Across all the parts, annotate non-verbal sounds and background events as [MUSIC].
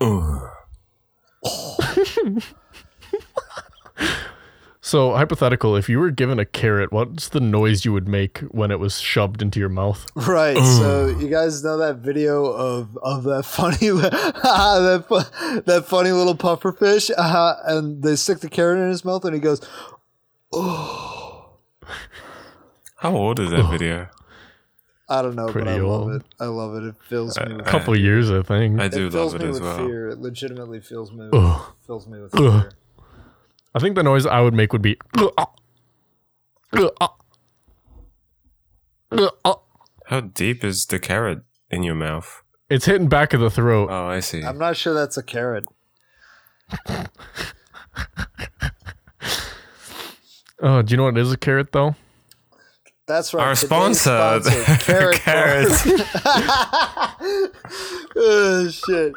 [LAUGHS] So hypothetical, if you were given a carrot, what's the noise you would make when it was shoved into your mouth? Right. So you guys know that video of of that [LAUGHS] funny that fu- that funny little puffer fish, uh, and they stick the carrot in his mouth, and he goes, "Oh." How old is that video? I don't know, Pretty but I love it. I love it. It fills me with A couple years, I think. I it do fills love me it as with well. fear. It legitimately fills me with, Ugh. fills me with Ugh. fear. I think the noise I would make would be. How deep is the carrot in your mouth? It's hitting back of the throat. Oh, I see. I'm not sure that's a carrot. [LAUGHS] Oh, do you know what is a carrot though? That's right. Our sponsor, sponsor, [LAUGHS] Carrot Carrots. [LAUGHS] oh shit.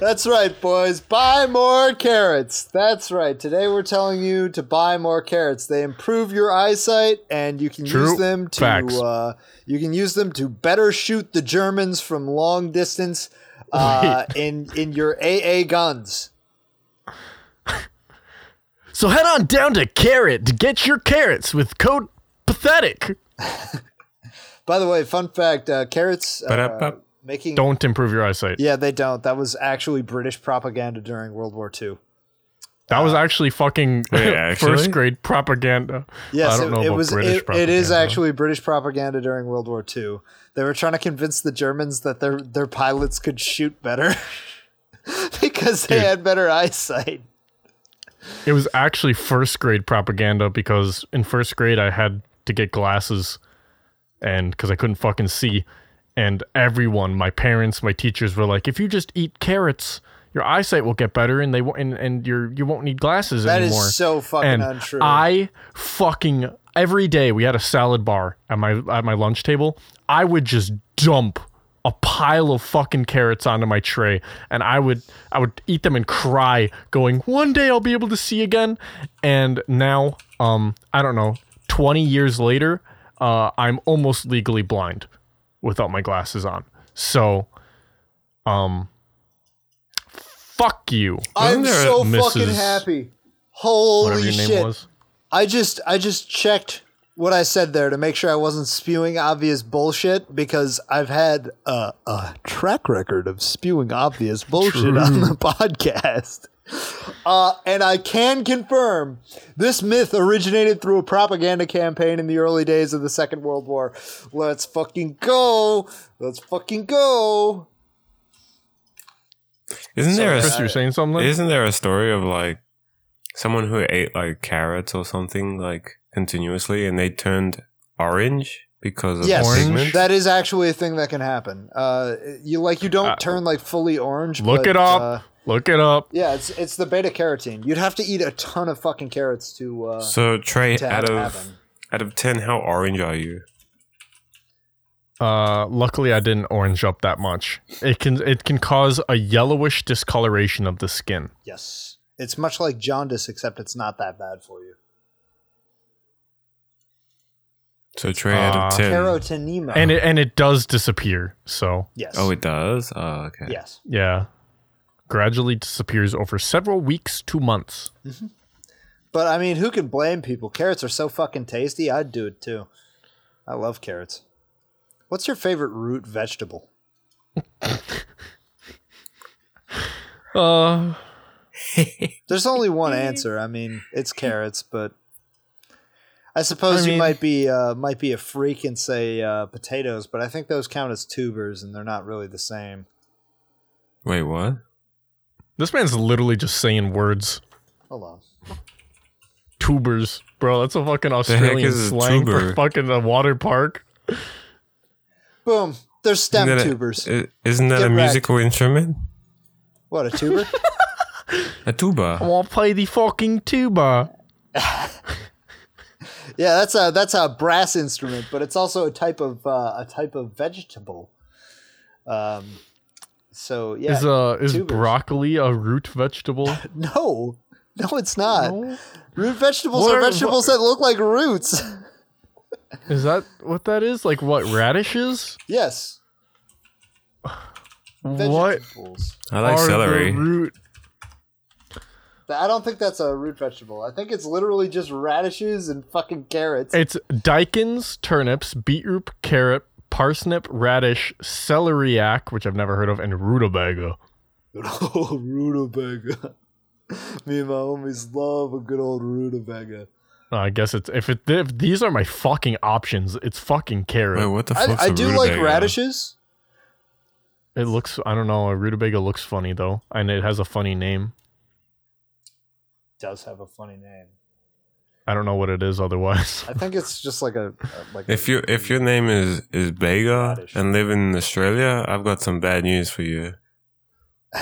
That's right, boys. Buy more carrots. That's right. Today we're telling you to buy more carrots. They improve your eyesight and you can True use them to uh, you can use them to better shoot the Germans from long distance uh, in in your AA guns. So head on down to Carrot to get your carrots with code pathetic. [LAUGHS] By the way, fun fact, uh, carrots uh, Ba-da-ba. making Don't improve your eyesight. Yeah, they don't. That was actually British propaganda during World War II. That was actually fucking [LAUGHS] Wait, [LAUGHS] actually? first grade propaganda. Yes, I don't know it, it about was. British It, it is actually British propaganda during World War II. They were trying to convince the Germans that their their pilots could shoot better because they Dude. had better eyesight. It was actually first grade propaganda because in first grade I had to get glasses and because I couldn't fucking see. And everyone, my parents, my teachers were like, if you just eat carrots, your eyesight will get better and they won't and, and you're you won't need glasses That is anymore. so fucking and untrue. I fucking every day we had a salad bar at my at my lunch table. I would just dump a pile of fucking carrots onto my tray and I would I would eat them and cry going one day I'll be able to see again and now um I don't know 20 years later uh I'm almost legally blind without my glasses on. So um fuck you. I'm so Mrs. fucking happy. Holy your name shit! was. I just I just checked what I said there to make sure I wasn't spewing obvious bullshit because I've had a, a track record of spewing obvious bullshit on the [LAUGHS] podcast. Uh, and I can confirm this myth originated through a propaganda campaign in the early days of the Second World War. Let's fucking go. Let's fucking go. Isn't there a Chris, you're saying something? isn't there a story of like someone who ate like carrots or something like continuously and they turned orange because of Yes, pigment? that is actually a thing that can happen. Uh, you like you don't Uh, turn like fully orange. Look but, it up. Uh, Look it up. yeah, it's it's the beta carotene. You'd have to eat a ton of fucking carrots to. Uh, so Trey, to out of happen. out of ten, how orange are you? Uh, luckily, I didn't orange up that much. It can it can cause a yellowish discoloration of the skin. yes, it's much like jaundice, except it's not that bad for you. So Trey, out Uh, of ten. Carotenemia. and it and it does disappear. So yes. oh, it does. Oh, okay. yes. yeah, gradually disappears over several weeks to months. But I mean, who can blame people? Carrots are so fucking tasty. I'd do it too. I love carrots. What's your favorite root vegetable? [LAUGHS] Uh, There's only one [LAUGHS] answer. I mean, it's [LAUGHS] carrots, but I suppose I you might be uh, might be a freak and say uh, potatoes, but I think those count as tubers, and they're not really the same. Wait, what? This man's literally just saying words. Hold on. Tubers, bro. That's a fucking Australian is a slang for fucking a water park. Boom. They're stem Isn't that a- tubers. i- isn't that Get a wrecked. musical instrument? what a tuber? [LAUGHS] A tuba. I want to play the fucking tuba. [LAUGHS] yeah, that's a that's a brass instrument, but it's also a type of uh, a type of vegetable. Um. So yeah. is uh is tubers. broccoli a root vegetable? [LAUGHS] no. No, it's not. No? Root vegetables What are are- vegetables that look like roots. [LAUGHS] Is that what that is? Like what radishes? yes. What I like are celery. root? I don't think that's a root vegetable. I think it's literally just radishes and fucking carrots. It's daikons, turnips, beetroot, carrot, parsnip, radish, celeriac, which I've never heard of, and rutabaga. oh, [LAUGHS] rutabaga. Me and my homies love a good old rutabaga. Uh, I guess it's if it if these are my fucking options, it's fucking carrot. Wait, what the fuck's I, I a do like radishes. It looks I don't know, a rutabaga looks funny though, and it has a funny name. Does have a funny name. I don't know what it is otherwise. I think it's just like a, a- like. If a, you if your name is is Bega and live in Australia, I've got some bad news for you. [LAUGHS]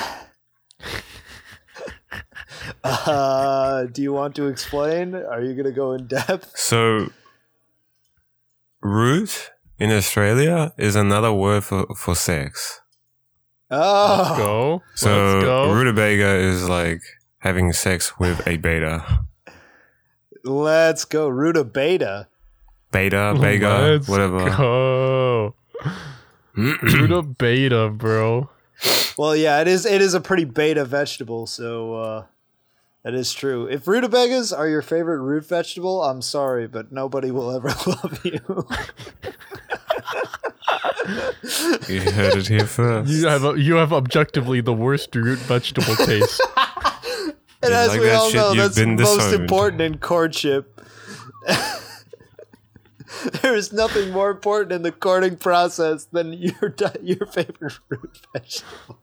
uh, do you want to explain? Are you gonna go in depth? So, root in Australia is another word for for sex. Oh, go. So Let's go. rutabaga is like having sex with a beta, let's go. Rutabaga. beta, Beta [LAUGHS] bega, Let's whatever. Go. [CLEARS THROAT] Rutabaga, bro. Well, yeah, it is. It is a pretty beta vegetable, so uh, that is true. If rutabagas are your favorite root vegetable, I'm sorry, but nobody will ever [LAUGHS] love you. You heard it here first. You have you have objectively the worst root vegetable taste. And as like we all shit, know, you've most disowned. important in courtship. [LAUGHS] there is nothing more important in the courting process than your di- your favorite root vegetable.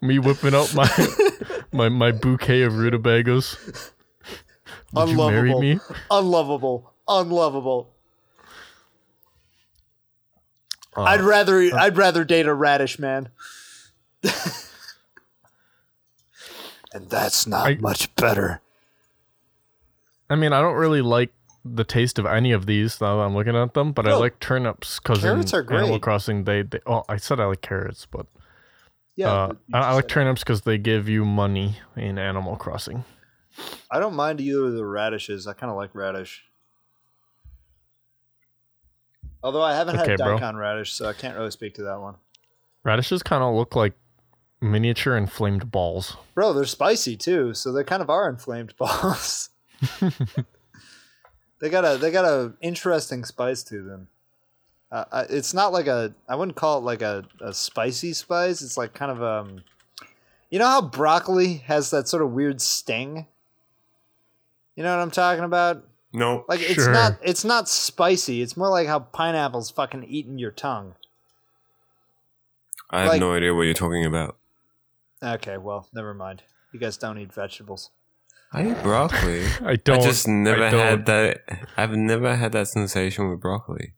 Me whipping out my [LAUGHS] my my bouquet of rutabagas. Would you marry Unlovable. me? Unlovable, unlovable. Uh, I'd rather I'd rather date a radish man. [LAUGHS] and that's not I- much better. I mean, I don't really like the taste of any of these now that I'm looking at them, but I like turnips because in Carrots are Animal. Crossing they, they oh I said I like carrots, but Yeah, uh, I, I like turnips because they give you money in Animal Crossing. I don't mind either of the radishes. I kind of like radish. Although I haven't Okay, had bro. daikon radish, so I can't really speak to that one. Radishes kind of look like miniature inflamed balls. Bro, they're spicy too, so they kind of are inflamed [LAUGHS] balls. they got a they got a interesting spice to them. Uh, I- it's not like a I wouldn't call it like a, a spicy spice. It's like kind of um, you know how broccoli has that sort of weird sting. You know what I'm talking about? No. Like it's not it's not spicy. It's more like how pineapple's fucking eating your tongue. I have like- no idea what you're talking about. Okay, well, never mind. You guys don't eat vegetables. I eat broccoli. [LAUGHS] I don't. I just never I don't. had that. I've never had that sensation with broccoli.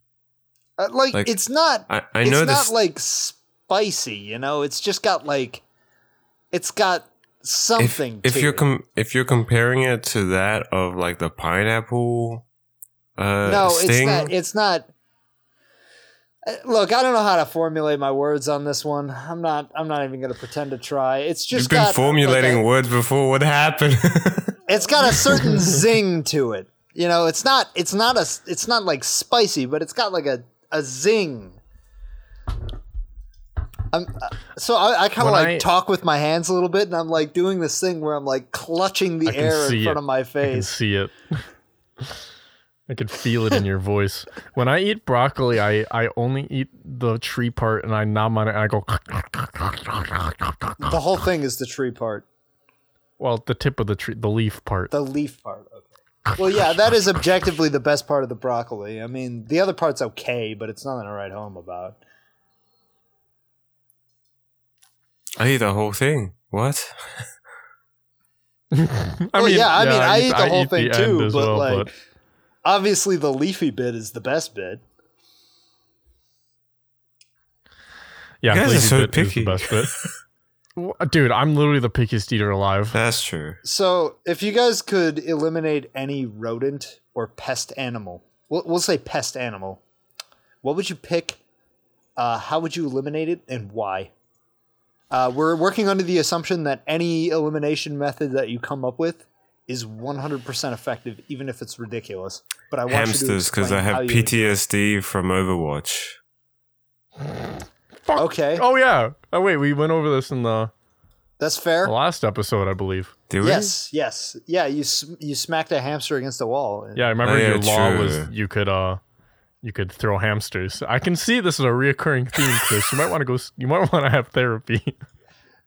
Uh, like, Like, it's not I, I it's know not this. like spicy, you know. It's just got like, it's got something. if to you're it. com- if you're comparing it to that of like the pineapple, uh, no, sting, it's not. It's not. Uh, Look, I don't know how to formulate my words on this one. I'm not. I'm not even going to pretend to try. It's just you've been got like formulating a- words before. What happened? [LAUGHS] it's got a certain zing to it. You know, it's not. It's not a. It's not like spicy, but it's got like a a zing. I'm, uh, so I, I kind of like I- talk with my hands a little bit, and I'm like doing this thing where I'm like clutching the I air in front it. of my face. I can face. see it. [LAUGHS] I can feel it in your voice. When I eat broccoli, I, I only eat the tree part and I nom on it and I go. The whole thing is the tree part, Well, the tip of the tree, the leaf part. the leaf part. Okay. Well, yeah, that is objectively the best part of the broccoli. I mean, the other part's okay, but it's nothing to write home about. I eat the whole thing. What? [LAUGHS] I Well, yeah, I mean, I, eat the whole eat thing too, as but well, like, but- obviously, the leafy bit is the best bit. yeah, You guys are leafy so bit is picky. the best bit. [LAUGHS] Dude, I'm literally the pickiest eater alive. That's true. So, if you guys could eliminate any rodent or pest animal, we'll, we'll say pest animal, what would you pick? Uh, how would you eliminate it, and why? Uh, we're working under the assumption that any elimination method that you come up with is 100% effective, even if it's ridiculous. But I want Hamsters, because I explain how have you PTSD from Overwatch. Fuck. Okay. Oh yeah. Oh wait, we went over this in the, That's fair. the last episode, I believe. Do we? Yes, yes, yeah. You you smacked a hamster against a wall. Yeah, I remember Oh, yeah, your law true. was you could uh you could throw hamsters. I can see this is a reoccurring theme, Chris. You might want to go. You might [LAUGHS] want to have therapy.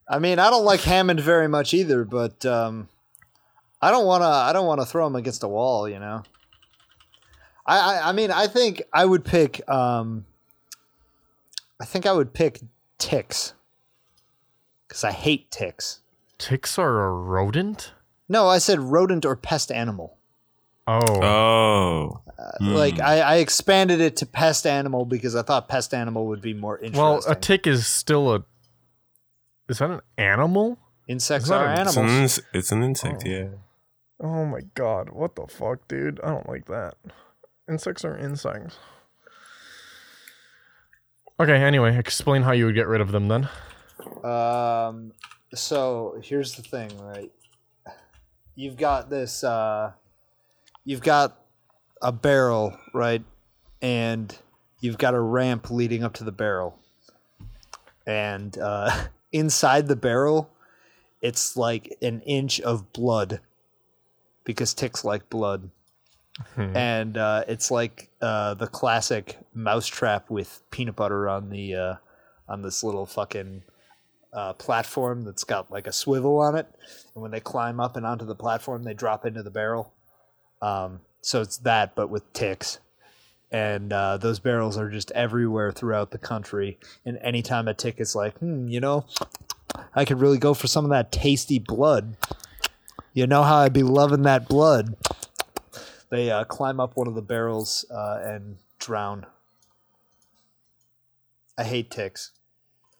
I mean, I don't like Hammond very much either, but um, I don't want to. I don't want to throw him against a wall. You know. I, I I mean, I think I would pick. Um, I think I would pick ticks because I hate ticks. Ticks are a rodent. No, I said rodent or pest animal. Oh, Oh. Like I, I expanded it to pest animal because I thought pest animal would be more interesting. well, a tick is still a. Is that an animal? Insects It's not are a- It's an, animals. it's an insect, yeah. Oh my god, what the fuck, dude? I don't like that. Insects are insects. Okay, anyway, explain how you would get rid of them then. Um, so here's the thing, right? You've got this. Uh, you've got a barrel, right? And you've got a ramp leading up to the barrel. And uh, [LAUGHS] inside the barrel, it's like an inch of blood, because ticks like blood. And uh, it's like uh, the classic mousetrap with peanut butter on the uh, on this little fucking uh, platform that's got like a swivel on it, and when they climb up and onto the platform, they drop into the barrel. Um, so it's that, but with ticks, and uh, those barrels are just everywhere throughout the country. And anytime a tick is like, hmm, you know, I could really go for some of that tasty blood. You know how I'd be loving that blood. They uh, climb up one of the barrels uh, and drown. I hate ticks.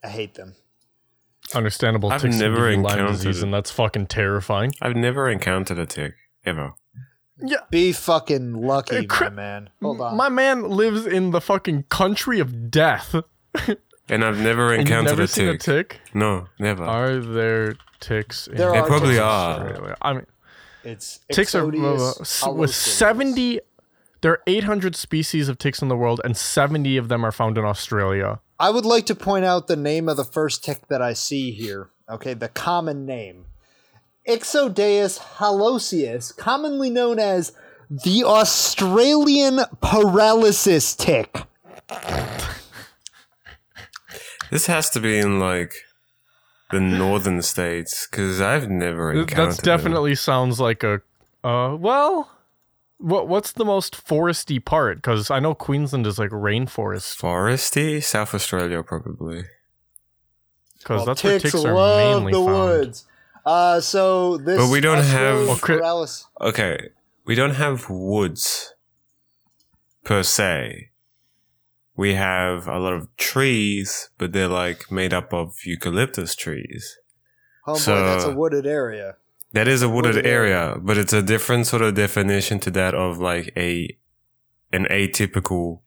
I hate them. Understandable. I've ticks never give you Lyme encountered disease, it. and that's fucking terrifying. I've never encountered a tick, ever. Yeah, Be fucking lucky, Hey, Cri- my man. Hold on. my man lives in the fucking country of death. [LAUGHS] And I've never And you've encountered never a seen a tick. tick? No, never. Are there ticks? In There They are probably ticks. are. Australia? I mean, It's ticks are uh, with holocodius. 70 there are 800 species of ticks in the world and 70 of them are found in australia I would like to point out the name of the first tick that I see here. Okay, the common name. Ixodes halocius, commonly known as the Australian paralysis tick. This has to be in like the northern states because I've never Th- encountered. that's it. definitely sounds like a uh well what what's the most foresty part because i know queensland is like rainforest foresty, South Australia probably. because Well, that's where ticks ticks are love mainly the found woods. Uh, so this. But we don't have- Australian Well. Okay, we don't have woods per se. We have a lot of trees, but they're like made up of eucalyptus trees. Oh boy, that's a wooded area. That is a wooded, Wooded area, but it's a different sort of definition to that of like a an atypical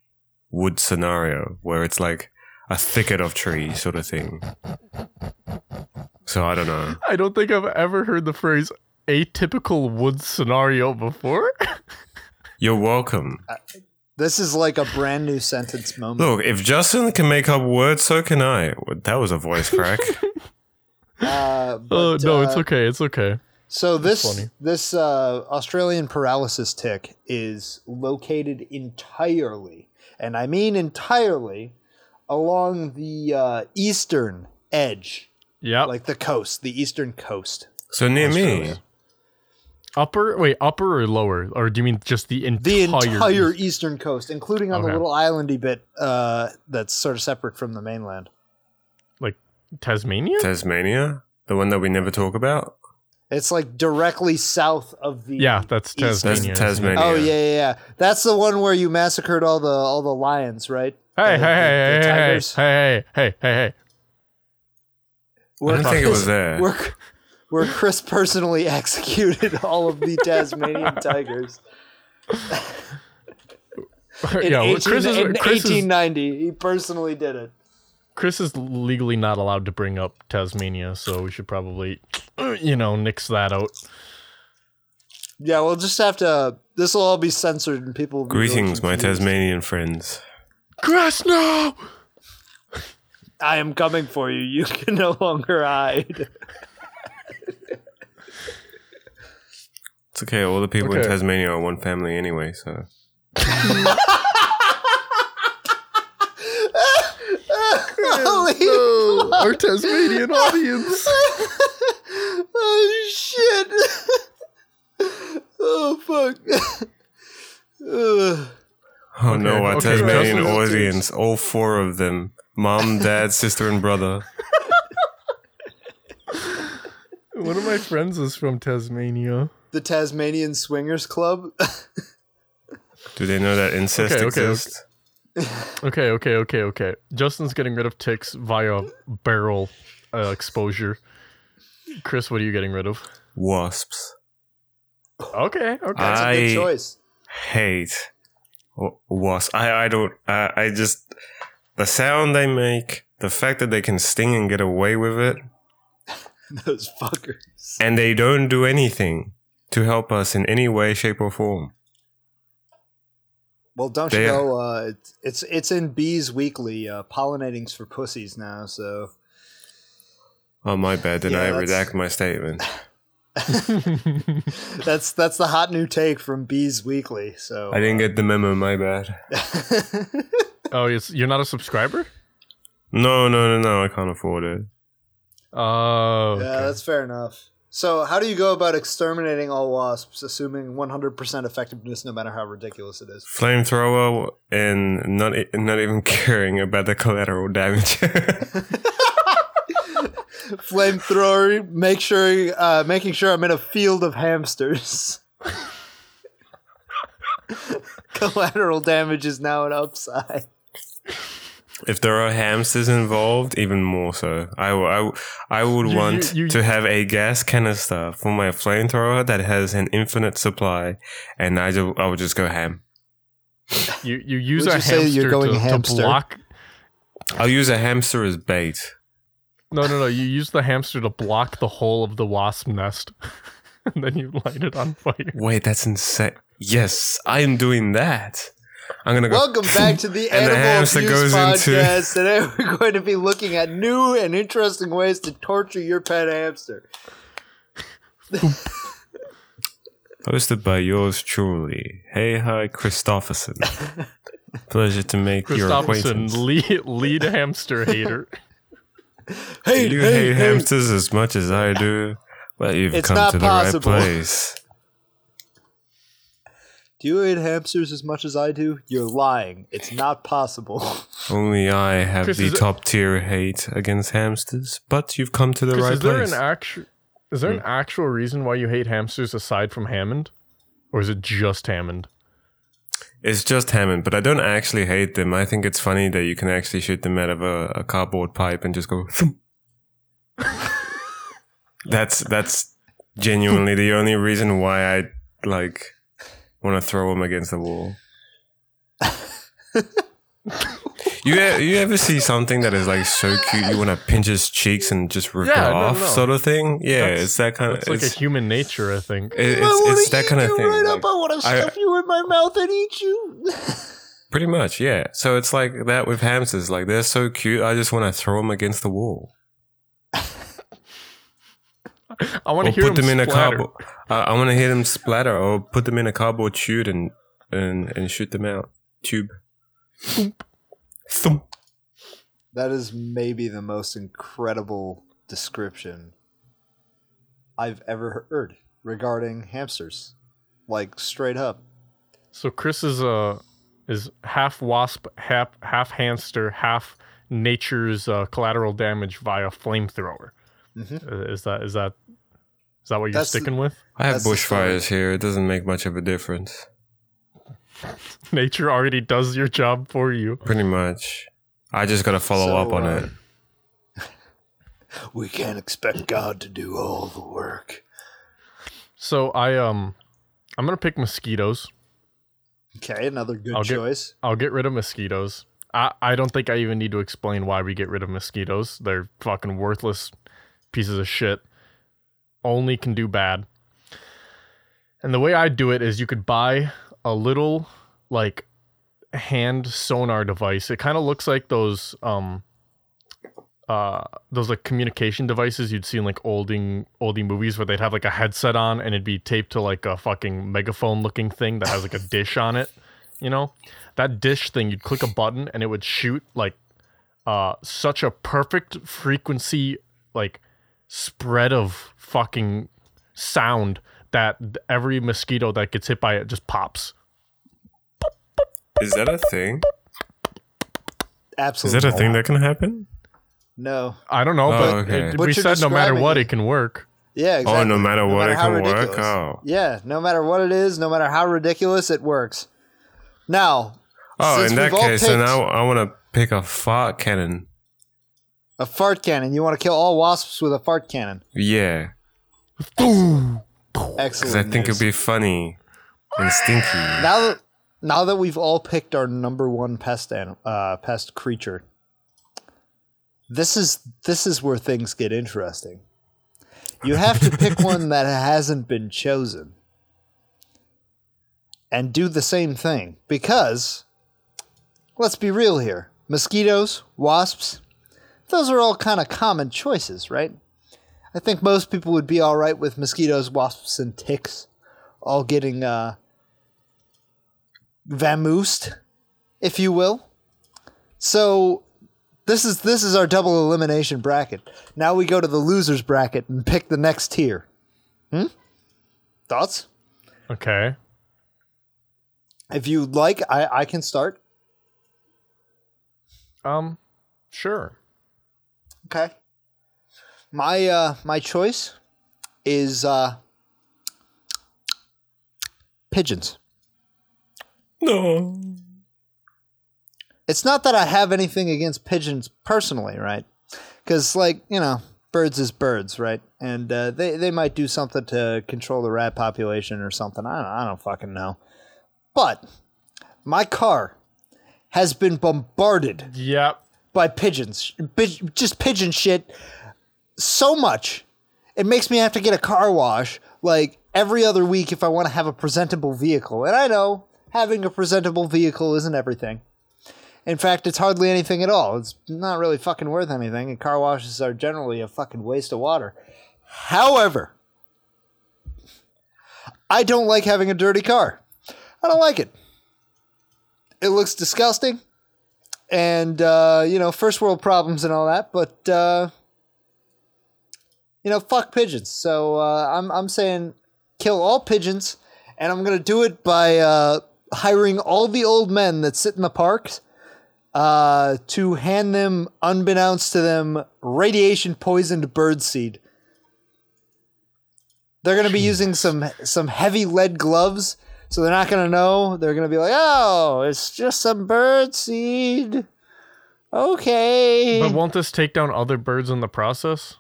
wood scenario where it's like a thicket of trees sort of thing. So I don't know. i don't think i've ever heard the phrase atypical wood scenario before [LAUGHS] You're welcome. This is like a brand new sentence moment. Look, if Justin can make up words, so can I. That was a voice crack. [LAUGHS] Uh, [LAUGHS] oh but, no uh, it's okay it's okay So this this uh, Australian paralysis tick is located entirely, and I mean entirely, along the uh, eastern edge, yeah like the coast, the eastern coast. So near me. Australia. upper wait upper or lower or do you mean just the entire The entire eastern coast, including on Okay. the little islandy bit uh, that's sort of separate from the mainland. like tasmania Tasmania? The one that we never talk about? It's like directly south of the. yeah that's East- That's tasmania Tasmania. Oh yeah, yeah, yeah. That's the one where you massacred all the all the lions, right? Hey, The- hey, the- hey, the hey, hey, tigers. hey, hey, hey, hey, I don't think it was there. [LAUGHS] Where, where Chris personally [LAUGHS] executed all of the Tasmanian [LAUGHS] tigers hey. in, yeah, 18, Chris is in Chris is 1890. He personally did it. Chris is legally not allowed to bring up Tasmania, so we should probably, you know, nix that out. Yeah, we'll just have to. This will all be censored, and people. Will be Greetings, my. Tasmanian friends. Chris, no. I am coming for you. You can no longer hide. [LAUGHS] It's okay. All the people in Okay. Tasmania are one family anyway, so Holy Our Tasmanian audience. oh shit! oh fuck! Ugh. Oh no, our okay, Tasmanian Justin- audience, all four of them mom, dad, sister, and brother. One of my friends is from Tasmania. The Tasmanian Swingers Club. [LAUGHS] Do they know that incest Okay, okay, okay. exists? Okay, okay, okay, okay. Justin's getting rid of ticks via barrel uh, exposure. Chris, what are you getting rid of? Wasps. Okay, okay. That's a good choice. Hate wasps. I, I don't, I, I just, the sound they make, the fact that they can sting and get away with it, [LAUGHS] Those fuckers. and they don't do anything to help us in any way, shape, or form. Well, don't They- you know? Uh, it's it's it's in Bees Weekly. Uh, pollinating's for pussies now. So Oh, my bad. Did Yeah, I that's- redact my statement? [LAUGHS] that's that's the hot new take from Bees Weekly. So I didn't get the memo, my bad. [LAUGHS] oh, it's, you're not a subscriber? No, no, no, no, I can't afford it. Oh, Yeah, that's fair enough. So, how do you go about exterminating all wasps, assuming 100% effectiveness, no matter how ridiculous it is? Flamethrower and not not even [LAUGHS] caring about the collateral damage. [LAUGHS] Flamethrower, make sure, uh, making sure I'm in a field of hamsters. [LAUGHS] Collateral damage is now an upside. If there are hamsters involved, even more so. I, w- I, w- I would You- want you- you- to have a gas canister for my flamethrower that has an infinite supply, and I, ju- I would just go ham. You you use a you hamster you're going to, to block. I'll use a hamster as bait. No, no, no. You use the hamster to block the hole of the wasp nest, [LAUGHS] and then you light it on fire. Wait, that's insane. Yes, I am doing that. I'm gonna go. Welcome back [LAUGHS] to the And the Animal hamster Abuse goes into- Podcast. Today [LAUGHS] we're going to be looking at new and interesting ways to torture your pet hamster. Hosted by yours truly. Hey, hi, Christopherson. [LAUGHS] Pleasure to make your acquaintance. lead, lead hamster hater. Hey, you hey, hate hey. hamsters as much as I do. Well, you've It's come not to the possible. right place. Do you hate hamsters as much as I do? You're lying. It's not possible. [LAUGHS] Only I have Chris, the top tier hate against hamsters, but you've come to the Chris, right is there place. an actual is there an Hmm. actual reason why you hate hamsters aside from Hammond, or is it just Hammond? it's just Hammond, but I don't actually hate them. I think it's funny that you can actually shoot them out of a, a cardboard pipe and just go. [LAUGHS] that's that's genuinely the only reason why I like want to throw them against the wall. [LAUGHS] You e- you ever see something that is like so cute you want to pinch his cheeks and just rip Yeah, it no, off no. sort of thing? Yeah, That's- it's that kind of It's like a it's, human nature, I think. it- I it's, wanna it's that eat kind of thing. Right like- up. I want to I- stuff you in my mouth and eat you. [LAUGHS] Pretty much, yeah. So it's like that with hamsters. Like they're so cute, I just want to throw them against the wall, I want to hear put them in a splatter. cardboard. I, I want to hear them splatter, or put them in a cardboard tube and and and shoot them out. Tube. Thump. That is maybe the most incredible description I've ever heard regarding hamsters. Like straight up. So Chris is uh is half wasp, half half hamster, half nature's uh, collateral damage via flamethrower. Mhm. Uh, Is that is that is that what you're That's- sticking with? I have bushfires here. It doesn't make much of a difference. [LAUGHS] Nature already does your job for you. Pretty much. I just gotta follow So, up on uh, it. [LAUGHS] We can't expect God to do all the work. So I um I'm gonna pick mosquitoes. Okay, another good I'll get- choice. I'll get rid of mosquitoes. I, I don't think I even need to explain why we get rid of mosquitoes. They're fucking worthless pieces of shit. Only can do bad. And the way I do it is you could buy a little like hand sonar device. It kind of looks like those um uh those like communication devices you'd see in like olding oldie movies where they'd have like a headset on and it'd be taped to like a fucking megaphone looking thing that has like a dish on it you know that dish thing you'd click a button and it would shoot like uh such a perfect frequency like spread of fucking sound that every mosquito that gets hit by it just pops Is that a thing? Absolutely. Is that a thing that can happen? No. i don't know Oh, but okay. it, What we said no matter what, what is- it can work Yeah, exactly. Oh, no matter what, it how can work. Oh, Yeah, no matter what it is, no matter how ridiculous, it works. Now, oh. since In that we've all case, then picked I, I want to pick a fart cannon. A fart cannon. You want to kill all wasps with a fart cannon. Yeah, Excellent. because I think news. it'd be funny and stinky. now that now that we've all picked our number one pest anim- uh, pest creature. This is this is where things get interesting. You have to pick [LAUGHS] one that hasn't been chosen. And do the same thing because let's be real here. Mosquitoes, wasps, those are all kind of common choices, right? I think most people would be all right with mosquitoes, wasps, and ticks all getting uh, vamoosed, if you will. So this is this is our double elimination bracket. Now we go to the losers bracket and pick the next tier. Hmm? Thoughts? okay If you'd like, I, I can start. um sure Okay. My uh my choice is uh pigeons. No. It's not that I have anything against pigeons personally, right? Cuz like, you know, birds is birds, right? And uh, they they might do something to control the rat population or something. I don't, I don't fucking know. But my car has been bombarded yep by pigeons. Just pigeon shit so much. It makes me have to get a car wash like every other week if I want to have a presentable vehicle. And I know having a presentable vehicle isn't everything. In fact, it's hardly anything at all. It's not really fucking worth anything, and car washes are generally a fucking waste of water. However, I don't like having a dirty car. I don't like it. It looks disgusting and uh, you know first world problems and all that but uh, you know fuck pigeons. So uh, I'm, I'm saying kill all pigeons and i'm gonna do it by uh, hiring all the old men that sit in the parks uh, to hand them unbeknownst to them radiation poisoned bird seed. They're gonna be using some some heavy lead gloves so they're not gonna know. They're gonna be like, "Oh, it's just some bird seed." Okay. but won't this take down other birds in the process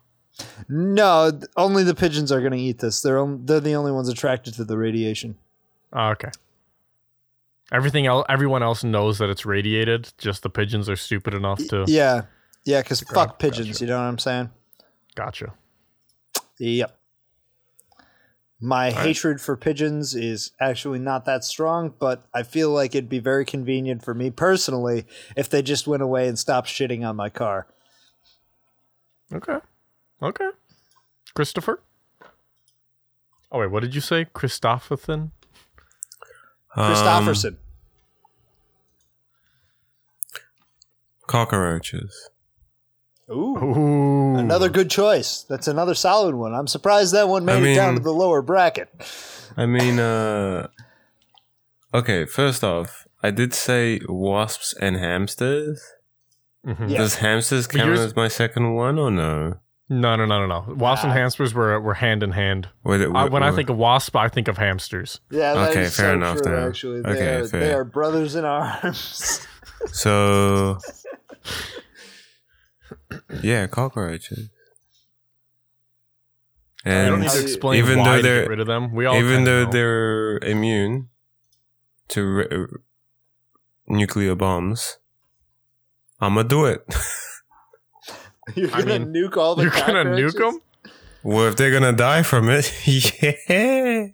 no, only the pigeons are gonna eat this. They're on- they're the only ones attracted to the radiation. Oh, okay everything else everyone else knows that it's radiated just the pigeons are stupid enough to Yeah, yeah, because fuck Gotcha. pigeons. You know what I'm saying? gotcha Yep. My hatred for pigeons is actually not that strong, but I feel like it'd be very convenient for me personally if they just went away and stopped shitting on my car. okay okay christopher oh wait what did you say christopherson Um, Christofferson. cockroaches. Ooh. Ooh. Another good choice. That's another solid one. I'm surprised that one made I it down to the lower bracket. I mean, uh. Okay, first off, I did say wasps and hamsters. Mhm. Yeah. Does hamsters count yours- as my second one or no? no no no no no wasps and Ah. hamsters were were hand in hand Wait, I, wait, when i think of wasp i think of hamsters Yeah, that is Okay, fair so enough true, then. actually. They, Okay, are, they are brothers in arms. So. [LAUGHS] yeah, cockroaches. i don't And need to explain even why though they're- get rid of them we all even though know. they're immune to re- uh, nuclear bombs, I'm gonna do it. [LAUGHS] You're gonna mean, nuke all the you're gonna nuke them well, if they're gonna die from it, [LAUGHS] yeah.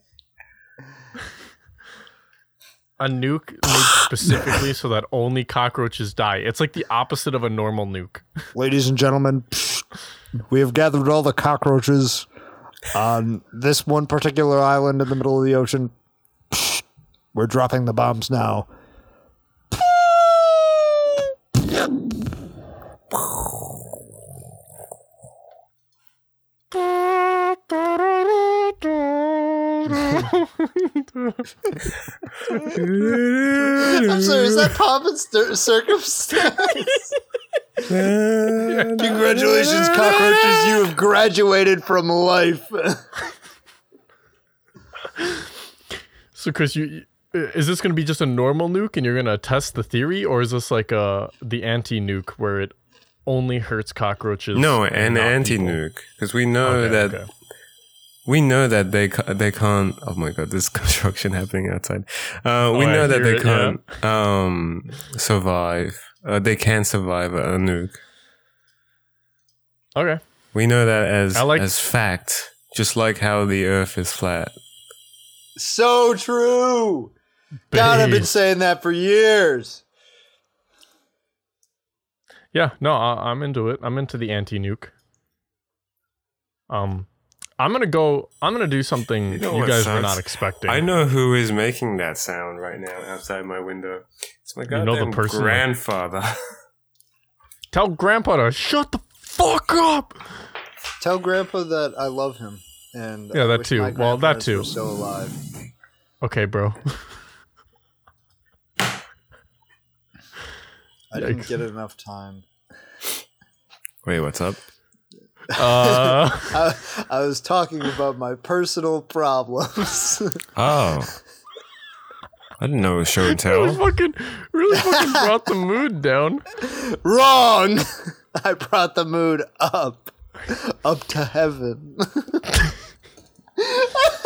A nuke made [LAUGHS] specifically so that only cockroaches die. It's like the opposite of a normal nuke. Ladies and gentlemen, we have gathered all the cockroaches on this one particular island in the middle of the ocean. We're dropping the bombs now. I'm sorry, is that pomp and cir- circumstance? Congratulations, cockroaches! You have graduated from life. So, Chris, you is this going to be just a normal nuke, and you're going to test the theory, or is this like uh the anti-nuke where it only hurts cockroaches? No, an anti nuke, because we know Okay, that okay. We know that they ca- they can't. Oh my god, there's [LAUGHS] construction happening outside. Uh, we Oh, I know that they it, can't um survive. Uh, they can survive a nuke. Okay. We know that as like- as fact. Just like how the Earth is flat. so true. God, I've been saying that for years. Yeah, no, I, I'm into it. I'm into the anti-nuke. Um, I'm gonna go. I'm gonna do something you, know what guys were not expecting. I know who is making that sound right now outside my window. It's my You goddamn know the person that- grandfather. [LAUGHS] Tell Grandpa to shut the fuck up. Tell Grandpa that I love him. And Yeah, I that too. Well, that too. Still alive. Okay, bro. [LAUGHS] I didn't Yikes. get enough time. Wait, what's up? Uh, [LAUGHS] I, I was talking about my personal problems. [LAUGHS] Oh. I didn't know it was show and really tell. fucking, really fucking brought the mood down. Wrong. [LAUGHS] I brought the mood up, up to heaven.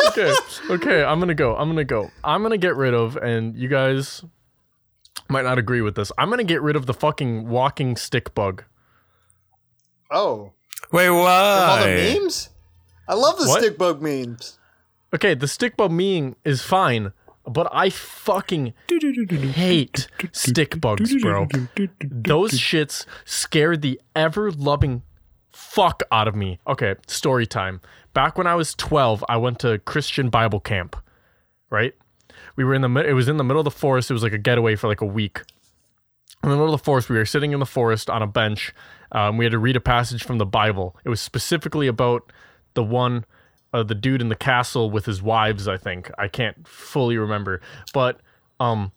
Okay, okay. I'm gonna go. I'm gonna go. I'm gonna get rid of, and you guys might not agree with this. I'm gonna get rid of the fucking walking stick bug. Oh, Wait, what? all the memes. I love the What? stick bug memes. Okay, the stick bug mean is fine, but I fucking hate stick bugs, bro. Those shits scared the ever loving fuck out of me. Okay, story time. Back when I was 12, I went to Christian Bible camp, right? We were in the mid- it was in the middle of the forest. It was like a getaway for like a week. In the middle of the forest, we were sitting in the forest on a bench. Um, we had to read a passage from the Bible. It was specifically about the one, uh, the dude in the castle with his wives. I think I can't fully remember, but um,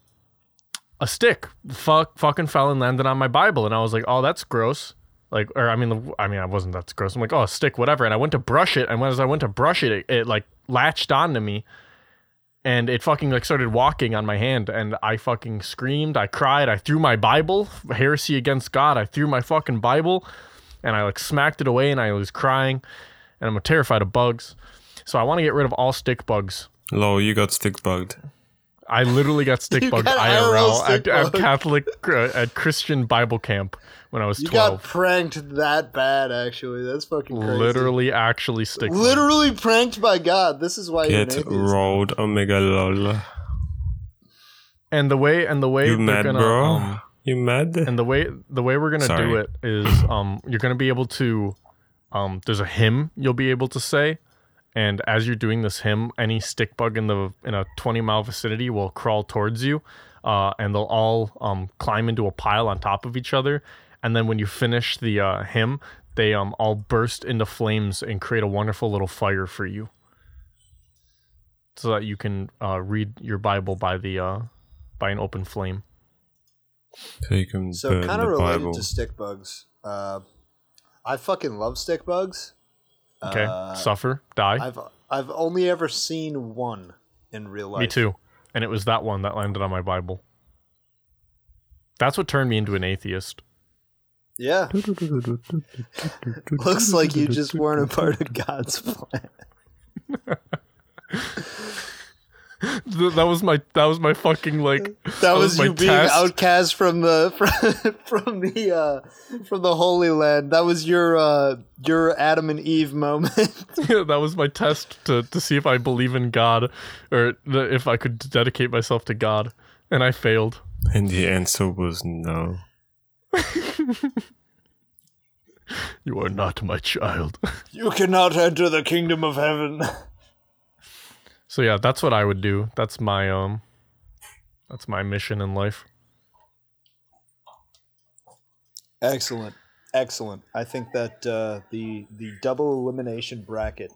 a stick fuck fucking fell and landed on my Bible, and I was like, oh, that's gross. Like, or I mean, I mean, I wasn't that's gross. I'm like, oh, a stick, whatever. And I went to brush it, and as I went to brush it, it, it like latched onto me, and it fucking like started walking on my hand, and I fucking screamed, I cried, I threw my Bible, heresy against God. I threw my fucking Bible, and I like smacked it away, and I was crying, and I'm terrified of bugs, so I want to get rid of all stick bugs. Lol, you got stick bugged. I literally got stick [LAUGHS] You bugged got IRL IRL at, at. Catholic uh, at Christian Bible camp when I was You 12. got pranked that bad, actually. That's fucking crazy. Literally, actually stick. bugged. Literally pranked by God. This is why you're Get rolled, omega lol. And the way and the way You they're mad, gonna bro? um, you mad? and the way the way we're gonna do it is um you're gonna be able to um there's a hymn you'll be able to say and as you're doing this hymn any stick bug in the in a 20 mile vicinity will crawl towards you uh and they'll all um climb into a pile on top of each other and then when you finish the uh, hymn they um all burst into flames and create a wonderful little fire for you so that you can uh, read your bible by the uh by an open flame so you can So burn kind of the related Bible. to stick bugs. Uh, I fucking love stick bugs. Okay Uh, suffer die I've I've only ever seen one in real life. Me too. And it was that one that landed on my Bible. That's what turned me into an atheist. Yeah. [LAUGHS] Looks like you just weren't a part of God's [LAUGHS] plan. [LAUGHS] Th- that was my that was my fucking like That was, my you being test. outcast from the [LAUGHS] from, from the uh, from the Holy Land. That was your uh, your Adam and Eve moment. [LAUGHS] [LAUGHS] yeah, that was my test to to see if I believe in God or the, if I could dedicate myself to God. and I failed. And the answer was no. You are not my child. You cannot enter the kingdom of heaven. So yeah, that's what I would do. That's my um that's my mission in life. Excellent, excellent. I think that uh, the the double elimination bracket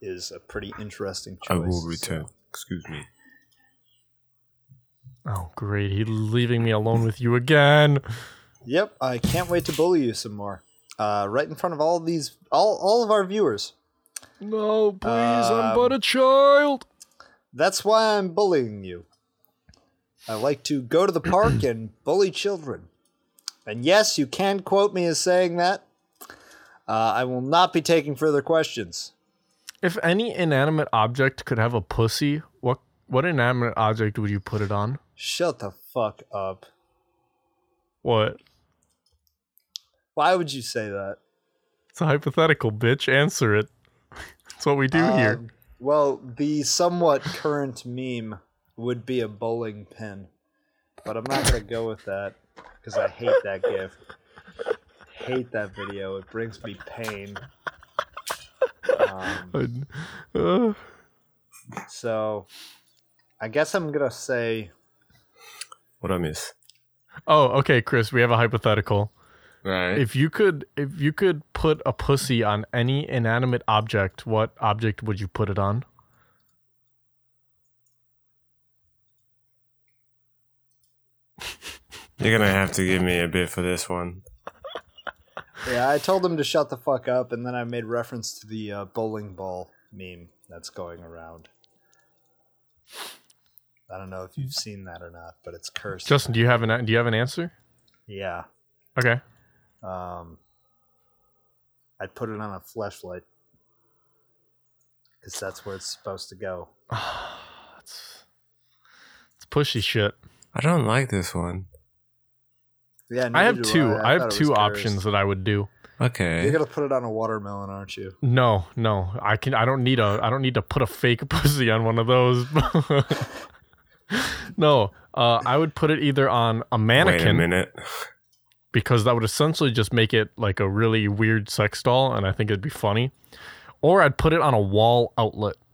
is a pretty interesting choice. I will so- return. Excuse me. Oh great, he's leaving me alone with you again. Yep, I can't wait to bully you some more. Uh, right in front of all these, all all of our viewers. No, please, I'm Um, but a child. That's why I'm bullying you. I like to go to the park and [CLEARS THROAT] bully children. And yes, you can quote me as saying that. Uh, I will not be taking further questions. If any inanimate object could have a pussy, what what inanimate object would you put it on? Shut the fuck up. What? Why would you say that? It's a hypothetical, bitch. Answer it. That's what we do here. Um, well, the somewhat current meme would be a bowling pin, but I'm not gonna go with that because I hate that gif. Hate that video. It brings me pain. Um, [LAUGHS] Uh, so, I guess I'm gonna say What I miss? oh, okay, Chris. We have a hypothetical. Right. If you could, if you could put a pussy on any inanimate object, what object would you put it on? [LAUGHS] You're gonna have to give me a bit for this one. [LAUGHS] Yeah, I told him to shut the fuck up, and then I made reference to the uh, bowling ball meme that's going around. I don't know if you've seen that or not, but it's cursed. Justin, do you have an do you have an answer? yeah, Okay. Um, I'd put it on a flashlight because that's where it's supposed to go. [SIGHS] It's, it's pushy shit. I don't like this one. Yeah, I have two. I, I, have two options that I would do. Okay. You're gonna put it on a watermelon, aren't you? No, no, I can. I don't need a. I don't need to put a fake [LAUGHS] pussy on one of those. [LAUGHS] no, uh, I would put it either on a mannequin. Wait a mannequin minute. Because that would essentially just make it like a really weird sex doll, and I think it'd be funny. Or I'd put it on a wall outlet. [LAUGHS]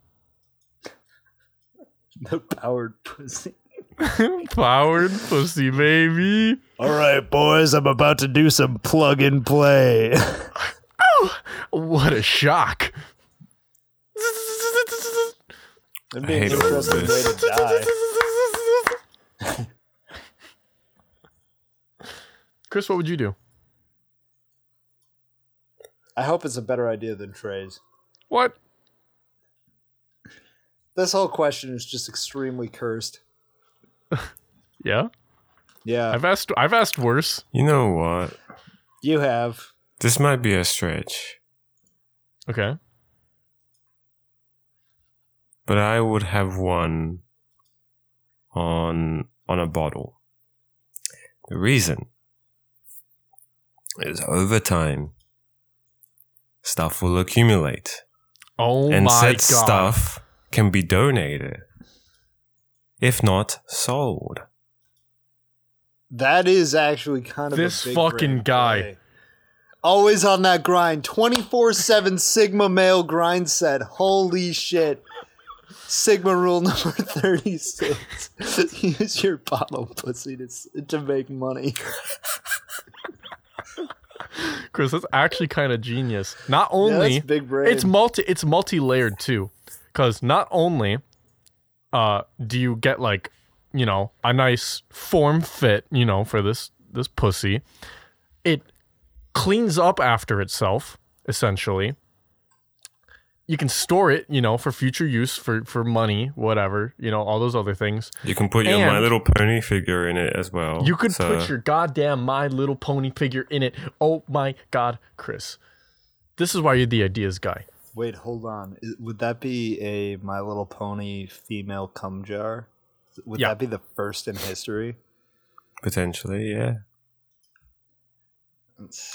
The powered pussy. [LAUGHS] Powered pussy, baby. All right, boys, I'm about to do some plug and play. oh, What a shock. I hate all of interesting way this. To die. Chris, what would you do? I hope it's a better idea than Trey's. What? This whole question is just extremely cursed. [LAUGHS] Yeah, Yeah, I've asked. I've asked worse. You know what? you have. This might be a stretch, Okay. but I would have one on on a bottle. The reason is over time stuff will accumulate Oh and my said god. stuff can be donated if not sold. That is actually kind of This a big fucking brain guy. play. Always on that grind, twenty four seven [LAUGHS] Sigma male grind set. Holy shit! Sigma rule [LAUGHS] number thirty six: [LAUGHS] Use your bottle pussy to s- to make money. Chris, that's actually kind of genius. Not Yeah, only that's big brain. it's multi it's multi-layered too because not only uh do you get like you know a nice form fit you know for this this pussy it cleans up after itself essentially you can store it you know for future use for for money whatever you know all those other things You can put your My Little Pony figure in it as well. you could so- put your goddamn my little pony figure in it oh my god chris this is why you're the ideas guy Wait, hold on. Would that be a My Little Pony female cum jar? Would Yeah. that be the first in history? potentially, yeah.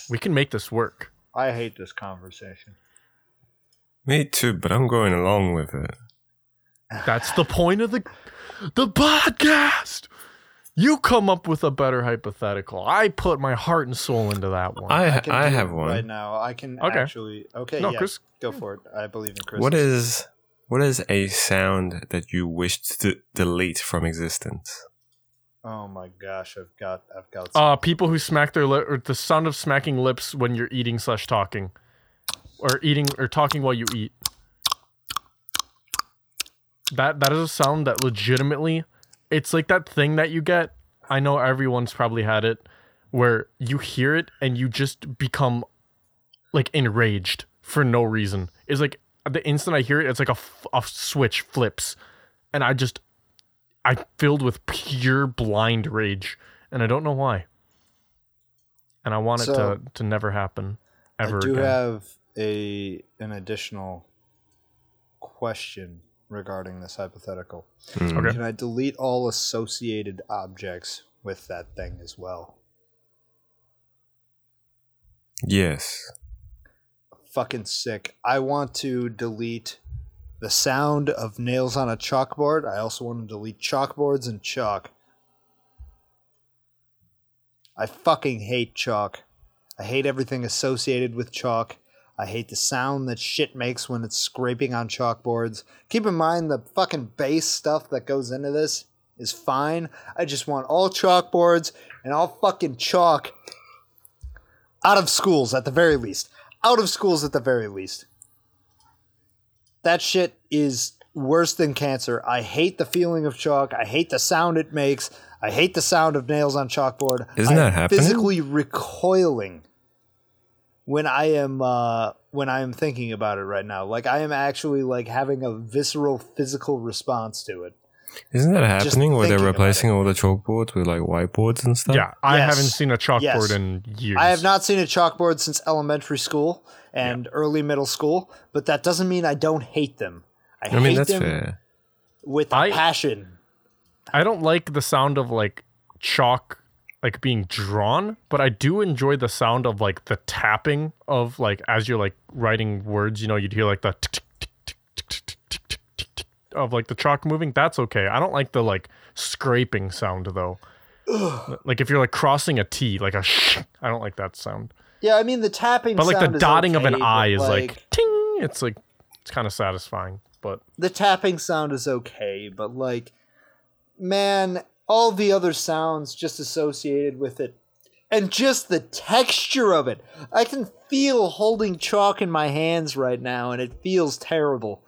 we can make this work I hate this conversation. Me too, but I'm going along with it. That's the point of the the podcast. You come up with a better hypothetical. I put my heart and soul into that one. I can I have one. right now. I can Okay. actually. Okay, No, yeah, Chris- go for it. I believe in Chris. What is what is a sound that you wish to delete from existence? Oh my gosh, I've got, I've got. uh, people who smack their lip, or the sound of smacking lips when you're eating slash talking, or eating or talking while you eat. That that is a sound that legitimately, it's like that thing that you get. I know everyone's probably had it, where you hear it and you just become like enraged for no reason. It's like the instant I hear it, it's like a, a switch flips, and I just I'm filled with pure blind rage, and I don't know why. And I want it to to never happen ever I do again. have a an additional question regarding this hypothetical. Hmm. Okay. Can I delete all associated objects with that thing as well? Yes. Fucking sick. I want to delete the sound of nails on a chalkboard. I also want to delete chalkboards and chalk. I fucking hate chalk. I hate everything associated with chalk. I hate the sound that shit makes when it's scraping on chalkboards. Keep in mind the fucking base stuff that goes into this is fine. I just want all chalkboards and all fucking chalk out of schools at the very least. Out of schools at the very least. That shit is worse than cancer. I hate the feeling of chalk. I hate the sound it makes. I hate the sound of nails on chalkboard. Isn't that am happening? Physically recoiling when I am uh, when I am thinking about it right now. Like I am actually like having a visceral physical response to it. Isn't that happening where they're replacing all the chalkboards with like whiteboards and stuff? yeah, I Yes. haven't seen a chalkboard Yes. in years. I have not seen a chalkboard since elementary school and early middle school, but that doesn't mean I don't hate them. I, I mean hate that's them fair. with I- passion. I don't like the sound of like chalk like being drawn, but I do enjoy the sound of like the tapping of like as you're like writing words, you know, you'd hear like the of like the chalk moving. That's okay. I don't like the like scraping sound though. like if you're like crossing a T, like a sh, I don't like that sound. Yeah, I mean the tapping, but like the dotting of an I is like ting. It's like it's kind of satisfying, but the tapping sound is okay, but like man all the other sounds just associated with it, and just the texture of it. I can feel holding chalk in my hands right now, and it feels terrible.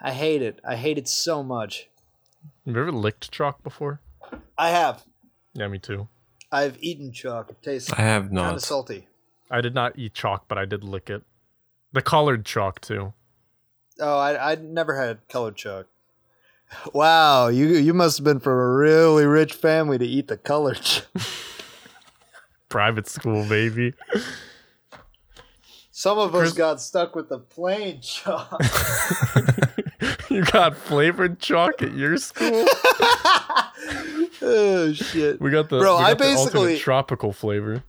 I hate it. I hate it so much. have you ever licked chalk before? I have. Yeah, me too. I've eaten chalk. It tastes I have kind not. of salty. I did not eat chalk, but I did lick it. The colored chalk too. Oh, I I never had colored chalk. Wow, you you must have been from a really rich family to eat the colored chalk. [LAUGHS] Private school, baby. Some of us got stuck with the plain chalk. [LAUGHS] you got flavored chalk at your school? [LAUGHS] oh shit! We got the Bro, I got the basically- tropical flavor.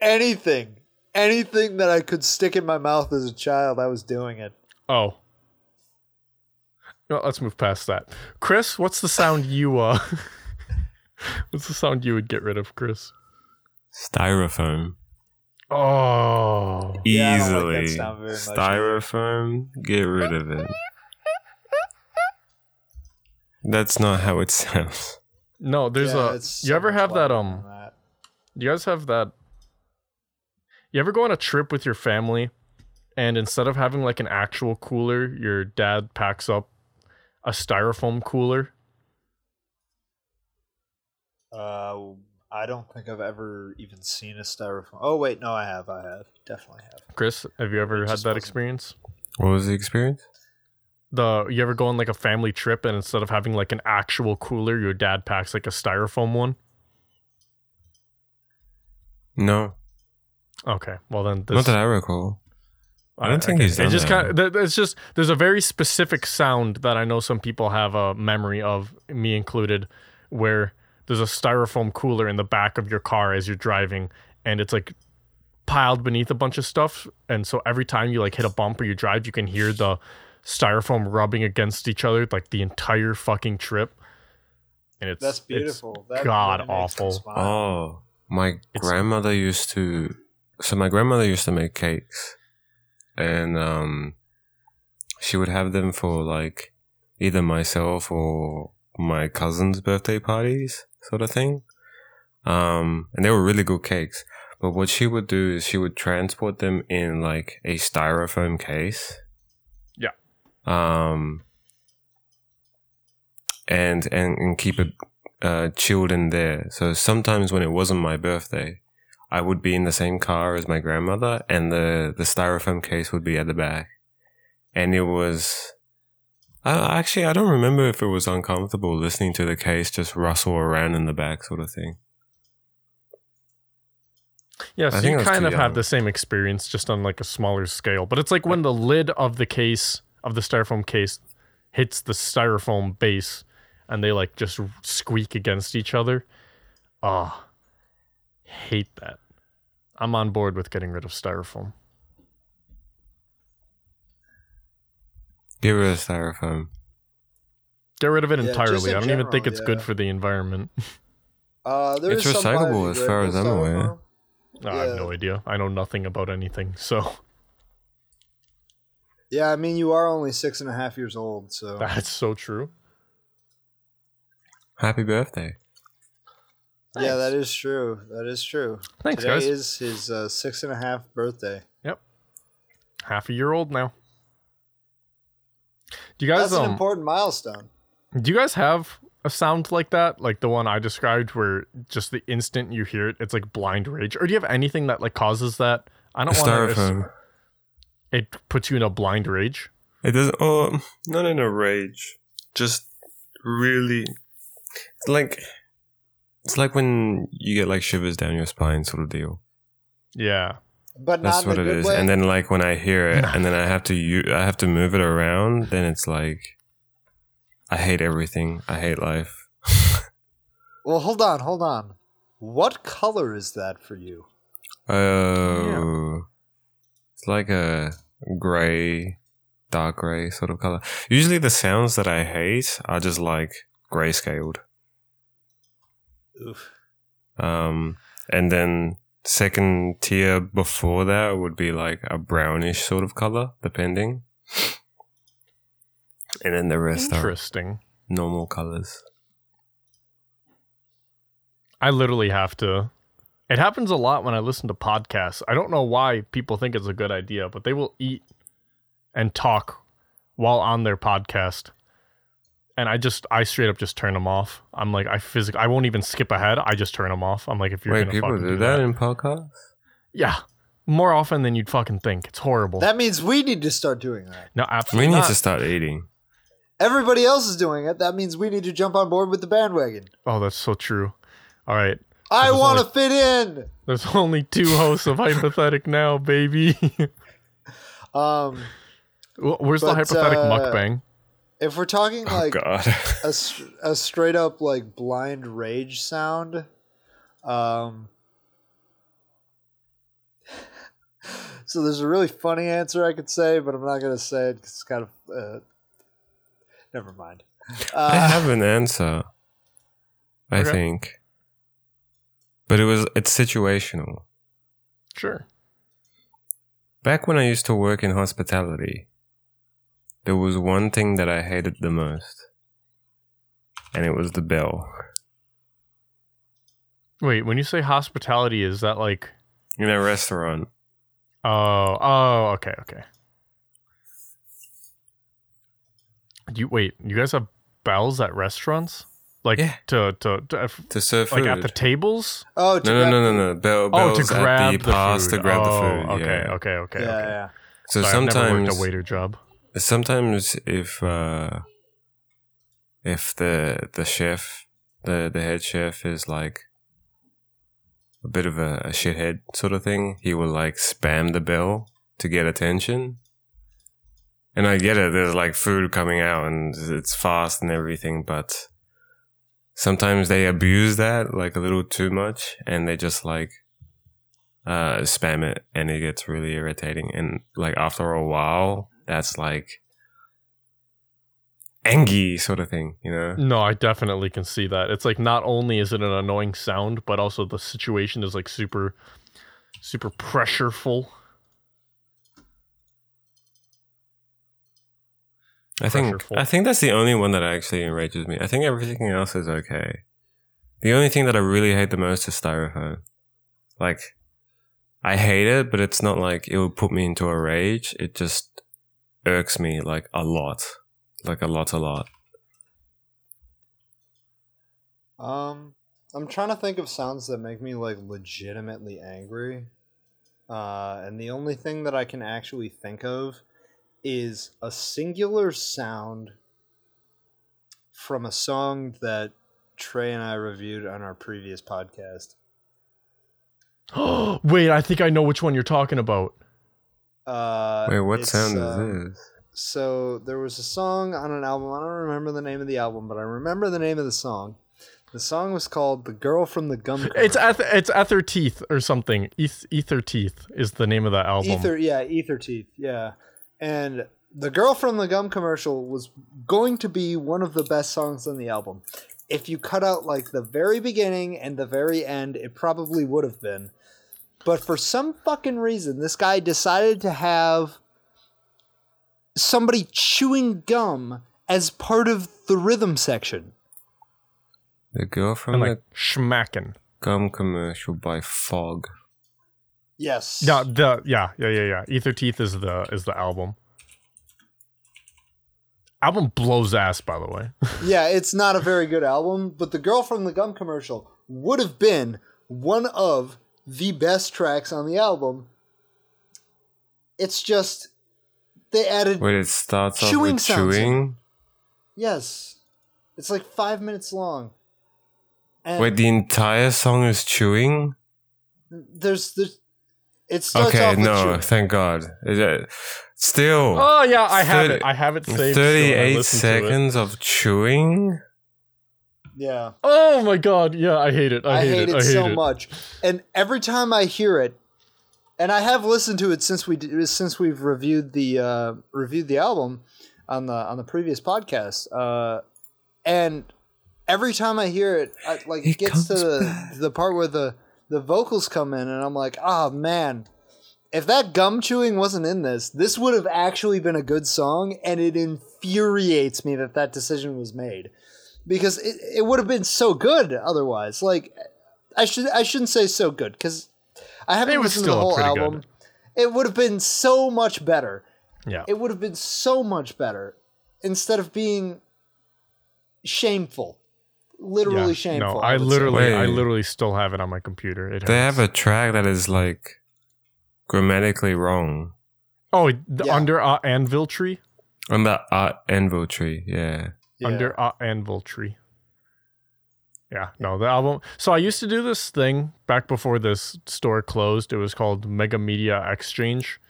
Anything, anything that I could stick in my mouth as a child, I was doing it. Oh. Well, let's move past that. Chris, what's the sound you uh [LAUGHS] What's the sound you would get rid of, Chris? Styrofoam. Oh. Yeah, Easily. like that sound very much either. Styrofoam, get rid of it. That's not how it [LAUGHS] sounds. No, there's Yeah, a You so ever have that um than that. You guys have that? You ever go on a trip with your family, and instead of having like an actual cooler, your dad packs up a styrofoam cooler? Uh, I don't think I've ever even seen a styrofoam. Oh wait, no, I have. I have. Definitely have. Chris, have you ever It had that wasn't- experience? What was the experience? The you ever go on like a family trip, and instead of having like an actual cooler, your dad packs like a styrofoam one? No, Okay, well then this, not that I recall. I don't think he's It just that. kind of, it's just there's a very specific sound that I know some people have a memory of, me included, where there's a styrofoam cooler in the back of your car as you're driving, and it's like piled beneath a bunch of stuff, and so every time you like hit a bump or you drive, you can hear the styrofoam rubbing against each other like the entire fucking trip. And it's That's it's beautiful. That god really awful. Oh, my It's- grandmother used to. So my grandmother used to make cakes, and um, she would have them for like either myself or my cousin's birthday parties, sort of thing. Um, and they were really good cakes. But what she would do is she would transport them in like a styrofoam case. Yeah. Um. And and and keep it uh, chilled in there. So sometimes when it wasn't my birthday, I would be in the same car as my grandmother, and the the styrofoam case would be at the back, and it was. I actually, I don't remember if it was uncomfortable listening to the case just rustle around in the back, sort of thing. Yeah, so you kind of have the same experience, just on like a smaller scale. But it's like when the lid of the case of the styrofoam case hits the styrofoam base, and they like just squeak against each other. Ah, hate that. I'm on board with getting rid of styrofoam. Get rid of styrofoam. Get rid of it Yeah, entirely. I don't even think general, it's good for the environment. [LAUGHS] Uh, there It's is recyclable as far as I'm aware. styrofoam. I have no idea. I know nothing about anything. So [LAUGHS] Yeah, I mean, you are only six and a half years old, so that's so true. Happy birthday. Yeah, that is true. That is true. Thanks, Today guys. is his uh, six and a half birthday. Yep, half a year old now. Do you guys That's an um important milestone. do you guys have a sound like that? Like the one I described where just the instant you hear it, it's like blind rage? Or do you have anything that like causes that? I don't want Styrofoam. to it puts you in a blind rage. It doesn't. Oh, not in a rage. Just really, like it's like when you get like shivers down your spine, sort of deal. Yeah. But That's not what in it a good is. way. And then like when I hear it, and then I have to u- I have to move it around. Then it's like I hate everything. I hate life. [LAUGHS] well, hold on, hold on. What color is that for you? Oh, it's like a gray, dark gray sort of color. Usually, the sounds that I hate are just like grayscaled. Oof. Um, and then second tier before that would be like a brownish sort of color, depending. And then the rest are Interesting. normal colors. I literally have to. It happens a lot when I listen to podcasts. I don't know why people think it's a good idea, but they will eat and talk while on their podcast. And I just, I straight up just turn them off. I'm like, I physically, I won't even skip ahead. I just turn them off. I'm like, if you're Wait, gonna people fucking do do that in podcasts? yeah, more often than you'd fucking think. It's horrible. That means we need to start doing that. no, We need not. to start eating. Everybody else is doing it. That means we need to jump on board with the bandwagon. oh, that's so true. All right, I want to fit in. there's only two hosts of Hypathetic now, baby. [LAUGHS] Um, Wh- Where's the But, Hypathetic uh, mukbang? If we're talking Oh like God. a, a straight up like blind rage sound, um, so there's a really funny answer I could say, but I'm not gonna say it 'cause it's kind of uh, never mind. I Uh, have an answer. I Okay. think. But it was it's situational. Sure. Back when I used to work in hospitality, there was one thing that I hated the most. And it was the bell. Wait, when you say hospitality, is that like In a restaurant. oh oh okay okay. You wait? You guys have bells at restaurants? Like Yeah. to, to to if- To serve like food. at the tables? oh, to no, no, grab no, no, the- no. Bell, Oh, bells to grab at the, the pass food. to grab the Oh, food. Okay, yeah. okay, okay, Yeah, okay. yeah. So Sorry, I've never worked a waiter job. Sometimes if uh if the the chef the the head chef is like a bit of a, a shithead sort of thing he will like spam the bell to get attention. And i get it there's like food coming out and it's fast and everything but sometimes they abuse that like a little too much and they just like uh spam it and it gets really irritating. And like after a while that's like angy sort of thing, you know? No, I definitely can see that. It's like not only is it an annoying sound, but also the situation is like super, super pressureful. I think Pressureful. I think that's the only one that actually enrages me. I think everything else is okay. The only thing that I really hate the most is styrofoam. Like, I hate it, but it's not like it will put me into a rage. It just irks me like a lot, like a lot, a lot. Um, I'm trying to think of sounds that make me like legitimately angry. Uh, and the only thing that I can actually think of is a singular sound from a song that Trey and I reviewed on our previous podcast. Oh, [GASPS] Wait, I think I know which one you're talking about. Uh, Wait, what sound um, is this? So there was a song on an album. I don't remember the name of the album, but I remember the name of the song. The song was called "The Girl from the Gum." It's Commercial. eth- it's Ether Teeth or something. Eth- Ether Teeth is the name of that album. Ether, yeah, Ether Teeth, yeah. And the girl from the gum commercial was going to be one of the best songs on the album. If you cut out like the very beginning and the very end, it probably would have been. But for some fucking reason, this guy decided to have somebody chewing gum as part of the rhythm section. The girl from and the like schmacking. gum commercial by Fog. Yes. Yeah, the yeah yeah yeah yeah. Ether Teeth is the is the album. Album blows ass, by the way. [LAUGHS] yeah, it's not a very good album, but the girl from the gum commercial would have been one of the best tracks on the album. It's just they added Wait, it starts off Chewing with sounds in chewing. yes, it's like five minutes long. And Wait, the entire song is chewing? there's there's it starts Okay, off with no, chewing. thank God. Still, Oh yeah, I have it. I have it saved. still, and I 38 listened to it. seconds of chewing? Yeah, Oh my god, yeah, I hate it. I, I, hate, hate it. it, I hate so it. much. And every time I hear it, and I have listened to it since we since we've reviewed the uh, reviewed the album on the on the previous podcast. Uh, and every time I hear it, I, like it It gets to the the part where the the vocals come in, and I'm like, oh man. If that gum chewing wasn't in this, this would have actually been a good song, and it infuriates me that that decision was made because it, it would have been so good otherwise. Like I should I shouldn't say so good because I haven't It was listened to the whole pretty good. album. It would have been so much better. Yeah. It would have been so much better instead of being shameful, literally Yeah. shameful. No, I would say. literally, I literally still have it on my computer. It They hurts. have a track that is like grammatically wrong oh the Yeah. under uh, anvil tree, on the art anvil tree. Yeah. Yeah. under uh, anvil tree. Yeah, no, the album. So I used to do this thing back before this store closed. It was called Mega Media Exchange,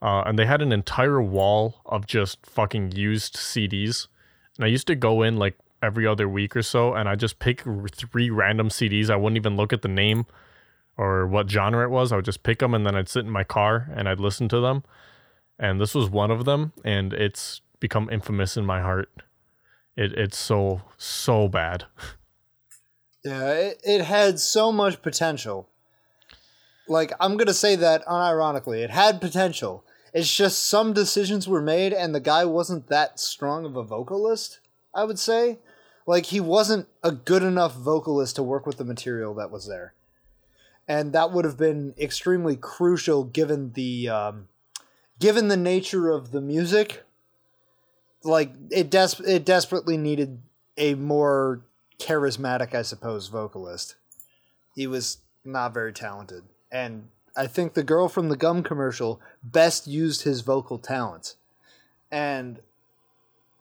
uh, and they had an entire wall of just fucking used CDs. And I used to go in like every other week or so, and I just pick three random CDs. I wouldn't even look at the name or what genre it was. I would just pick them, and then I'd sit in my car and I'd listen to them. And this was one of them, and it's become infamous in my heart. It it's so so bad. Yeah, it, it had so much potential. Like, I'm to say that unironically. It had potential. It's just some decisions were made, and the guy wasn't that strong of a vocalist, I would say. Like, he wasn't a good enough vocalist to work with the material that was there. And that would have been extremely crucial given the. Um, given the nature of the music, like it des- it desperately needed a more charismatic, I suppose, vocalist. He was not very talented. And I think the girl from the gum commercial best used his vocal talents. And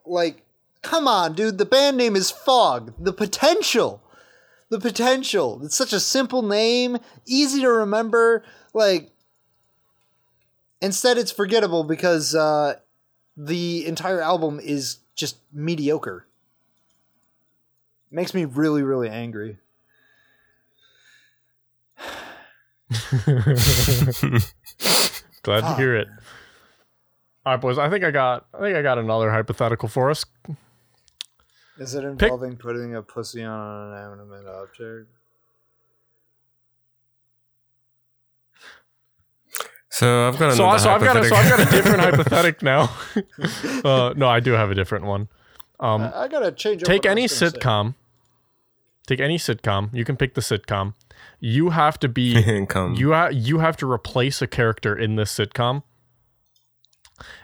like come on, dude, the band name is Fog. The potential. The potential. It's such a simple name, easy to remember, like instead it's forgettable because uh the entire album is just mediocre. Makes me really, really angry. [LAUGHS] Glad to hear it. All right, boys. I think I got. I think I got another hypothetical for us. Is it involving putting a pussy on an inanimate object? So I've got So, another so I've got a, so I've got a hypothetical. different [LAUGHS] hypothetic now. [LAUGHS] uh, no, I do have a different one. Um, I, I gotta change. take what any was gonna say. sitcom. Take any sitcom. You can pick the sitcom. You have to be [LAUGHS] Come. you ha- you have to replace a character in this sitcom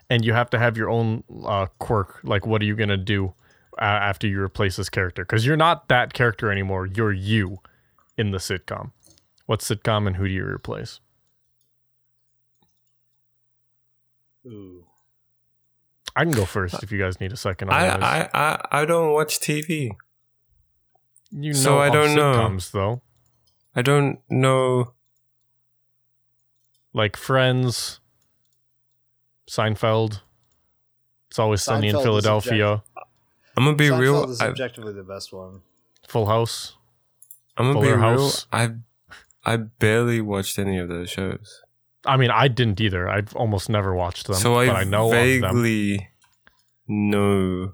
and you have to have your own uh, quirk like what are you gonna do uh, after you replace this character because you're not that character anymore you're you in the sitcom what sitcom and who do you replace Ooh. i can go first if you guys need a second on I. I, I, I don't watch TV. you know so I don't know. sitcoms though I don't know. like friends seinfeld it's always sunny in Seinfeld is philadelphia I'm gonna be Seinfeld real. is I, objectively the best one. full house I'm gonna be real. House. I I barely watched any of those shows, I mean, I didn't either. I've almost never watched them, so I, but I know of them. vaguely know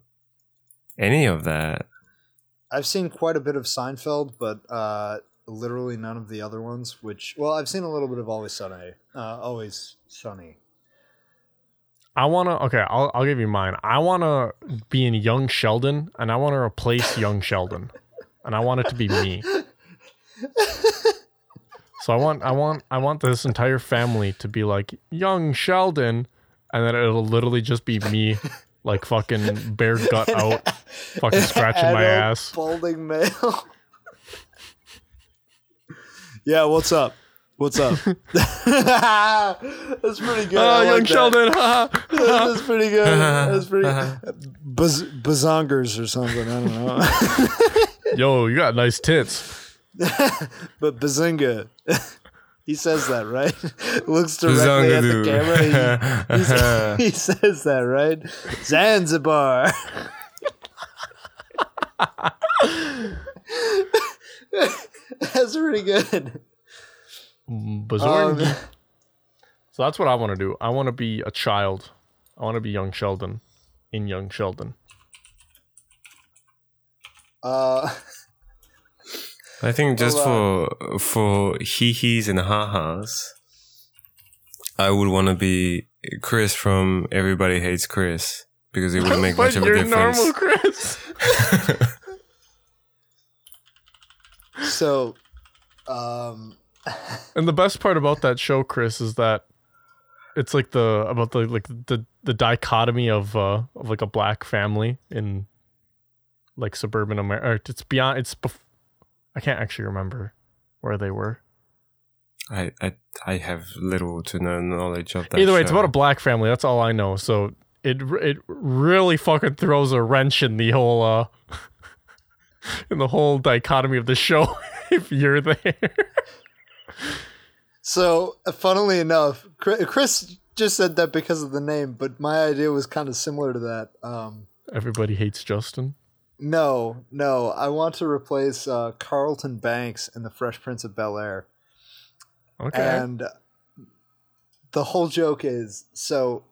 any of that. I've seen quite a bit of Seinfeld, but uh, literally none of the other ones. Which, well, I've seen a little bit of Always Sunny. Uh, Always Sunny. I want to. Okay, I'll I'll give you mine. I want to be in Young Sheldon, and I want to replace Young Sheldon, and I want it to be me. [LAUGHS] So I want I want I want this entire family to be like Young Sheldon, and then it'll literally just be me, like fucking bare gut [LAUGHS] out, fucking scratching my ass. Balding male. [LAUGHS] yeah, what's up? What's up? [LAUGHS] That's pretty good. Oh, I Young like. Sheldon. haha. That's pretty good. That's pretty. Uh-huh. Baz- bazongers or something. I don't know. Yo, you got nice tits. [LAUGHS] but bazinga. [LAUGHS] he says that right. [LAUGHS] Looks directly at the camera. He, he says that right. Zanzibar. That's pretty good. Bazorn. Um, So that's what I want to do. I want to be a child. I want to be young Sheldon in young Sheldon. uh, I think just Well, for for hee hees and ha ha's, I would want to be Chris from Everybody Hates Chris because it wouldn't make [LAUGHS] much of a you're difference. normal, Chris. [LAUGHS] so, um, [LAUGHS] And the best part about that show, Chris, is that it's like the about the like the the dichotomy of uh of like a black family in like suburban America. It's beyond. It's bef- I can't actually remember where they were. I, I I have little to no knowledge of that. Either way, it's about a black family. That's all I know. So it it really fucking throws a wrench in the whole uh [LAUGHS] in the whole dichotomy of the show [LAUGHS] if you're there. so funnily enough, Chris just said that because of the name, but my idea was kind of similar to that. Um, Everybody hates Justin. No, no, I want to replace uh, Carlton Banks in The Fresh Prince of Bel Air. Okay. And the whole joke is so.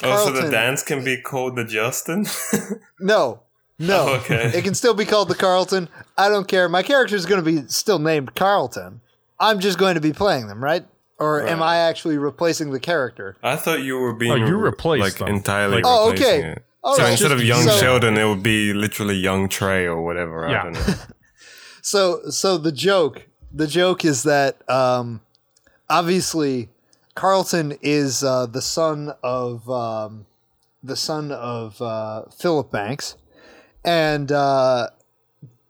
Carlton, Oh, so the dance can be called the Justin. [LAUGHS] No, no. Oh, okay. It can still be called the Carlton. I don't care. My character is going to be still named Carlton. I'm just going to be playing them, right? Or am I actually replacing the character? I thought you were being Oh, you replaced like them. entirely. Like- Oh, okay. it. All so right. instead of young so- Sheldon, it would be literally young Trey or whatever. Yeah. I don't know. [LAUGHS] So, so the joke, the joke is that um, obviously Carlton is uh, the son of um, the son of uh, Philip Banks, and uh,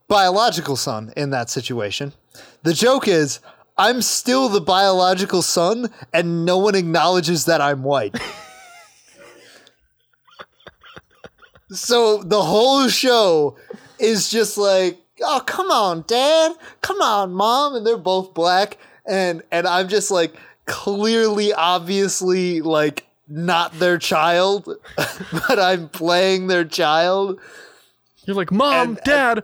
biological son in that situation. The joke is. I'm still the biological son, and no one acknowledges that I'm white. [LAUGHS] so the whole show is just like, oh come on, dad, come on, mom, and they're both black, and and I'm just like clearly, obviously, like not their child, [LAUGHS] but I'm playing their child. You're like, Mom, And- Dad,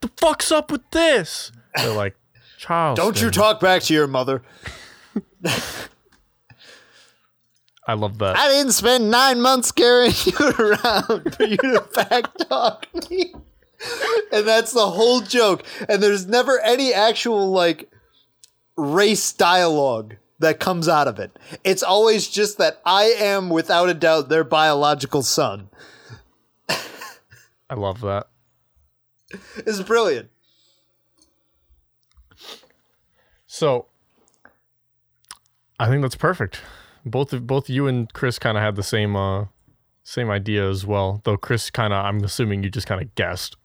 the fuck's up with this? They're like, Charles. Don't you talk back to your mother. [LAUGHS] I love that. I didn't spend nine months carrying [LAUGHS] you around for you to [LAUGHS] back talk me. and that's the whole joke. And there's never any actual like race dialogue that comes out of it. It's always just that I am without a doubt their biological son. I love that. It's brilliant. So I think that's perfect. Both of both you and Chris kind of had the same uh same idea as well. Though Chris kind of I'm assuming you just kind of guessed.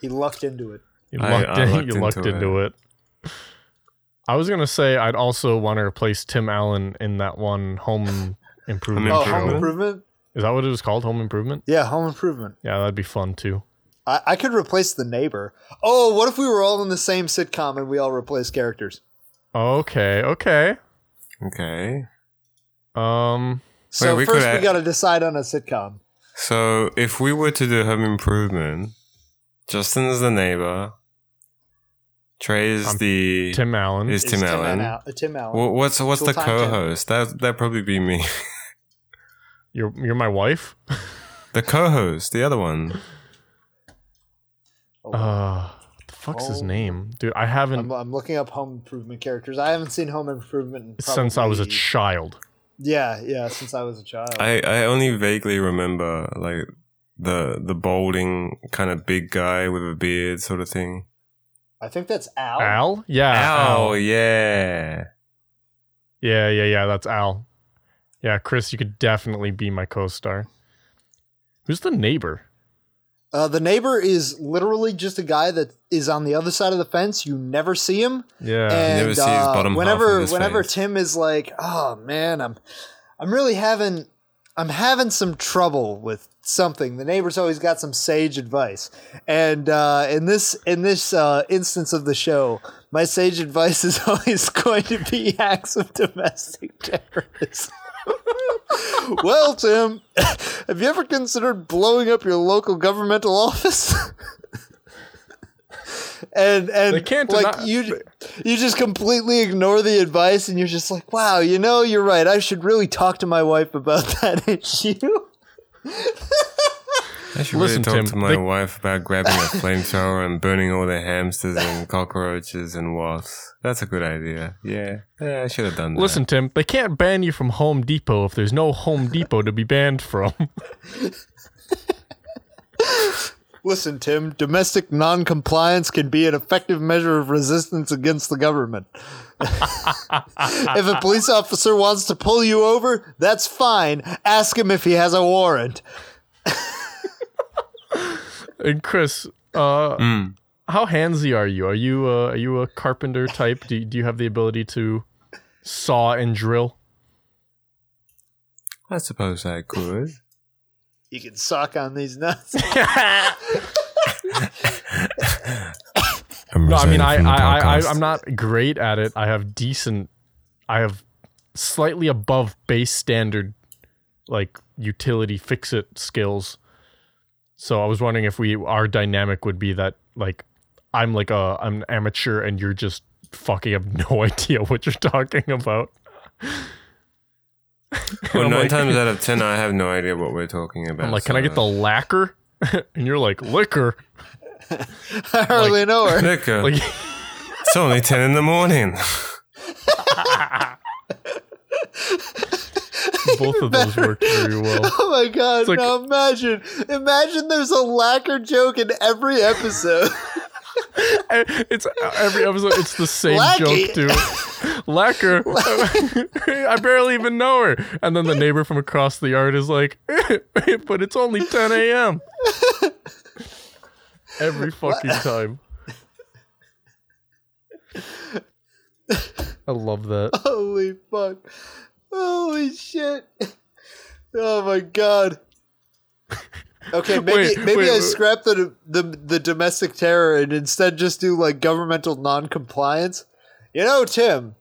He lucked into it. You lucked, I in, [LAUGHS] lucked you lucked into into it. I was gonna say I'd also want to replace Tim Allen in that one home [LAUGHS] improvement. Oh, home improvement? Is that what it was called? Home improvement? Yeah, home improvement. Yeah, that'd be fun too. I, I could replace the neighbor. Oh, what if we were all in the same sitcom and we all replaced characters? Okay, okay. Okay. Um, So we first could we got to decide on a sitcom. So if we were to do home improvement, Justin is the neighbor. Trey is I'm the Tim Allen. is Is Tim Allen. Al- uh, Tim Allen. Wha- what's what's the Full-time Tim. co-host? That that probably be me. [LAUGHS] You're you're my wife. the co-host, the other one. Oh, Uh, what the fuck's his Oh. name, dude? I haven't I'm, I'm looking up home improvement characters. I haven't seen home improvement in since I was a child. Yeah, yeah, since I was a child. I I only vaguely remember like the the balding kind of big guy with a beard sort of thing. I think that's Al. Al? Yeah. Oh Al. yeah. Yeah, yeah, yeah. That's Al. Yeah, Chris, you could definitely be my co-star. Who's the neighbor? Uh, the neighbor is literally just a guy that is on the other side of the fence. You never see him. Yeah. and never see his uh, whenever whenever face. Tim is like, "Oh man, I'm I'm really having I'm having some trouble with something." The neighbor's always got some sage advice, and uh, in this in this uh, instance of the show, my sage advice is [LAUGHS] always going to be acts of domestic terrorism. [LAUGHS] well, Tim, have you ever considered blowing up your local governmental office? [LAUGHS] and and can't like deny- you you just completely ignore the advice and you're just like, wow, you know, you're right. I should really talk to my wife about [LAUGHS] that issue. I should Listen, really talk Tim, to my they- wife about grabbing a [LAUGHS] flamethrower and burning all the hamsters and cockroaches and wasps. That's a good idea. Yeah, yeah, I should have done that. Listen, Tim, they can't ban you from Home Depot if there's no Home [LAUGHS] Depot to be banned from. Listen, Tim, domestic non-compliance can be an effective measure of resistance against the government. [LAUGHS] if a police officer wants to pull you over, that's fine. Ask him if he has a warrant. And Chris, uh, Mm. how handsy are you? Are you uh, are you a carpenter type? Do do you have the ability to saw and drill? I suppose I could. You can suck on these nuts. [LAUGHS] No, I mean I I, I I I'm not great at it. I have decent. I have slightly above base standard, like utility fix it skills. So I was wondering if we our dynamic would be that like I'm like a I'm an amateur and you're just fucking have [LAUGHS] no idea what you're talking about. [LAUGHS] Well, nine like- times out of [LAUGHS] ten, I have no idea what we're talking about. I'm like, can I get the lacquer? and you're like, liquor. I hardly know her. liquor? Like, it's only ten in the morning. Both of those worked very well. [LAUGHS] Oh my god! like- now imagine, imagine there's a lacquer joke in every episode. [LAUGHS] It's every episode. It's the same joke too. Lacquer. [LAUGHS] I barely even know her. And then the neighbor from across the yard is like, "But it's only 10 a.m." Every fucking time. I love that. Holy fuck! Holy shit! Oh my god! Okay, [LAUGHS] maybe Wait, maybe wait, I wait. scrap the, the the domestic terror and instead just do like governmental non-compliance. You know, Tim,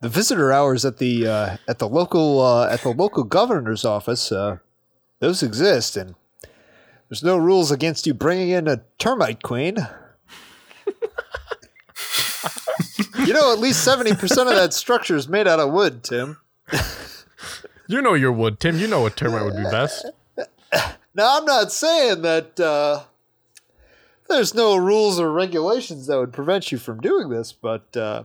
the visitor hours at the uh, at the local uh, at the local governor's office uh, those exist, and there's no rules against you bringing in a termite queen. You know, at least seventy percent of that structure is made out of wood, Tim. [LAUGHS] You know your wood, Tim. You know what termite would be best. Now, I'm not saying that uh, there's no rules or regulations that would prevent you from doing this, but uh,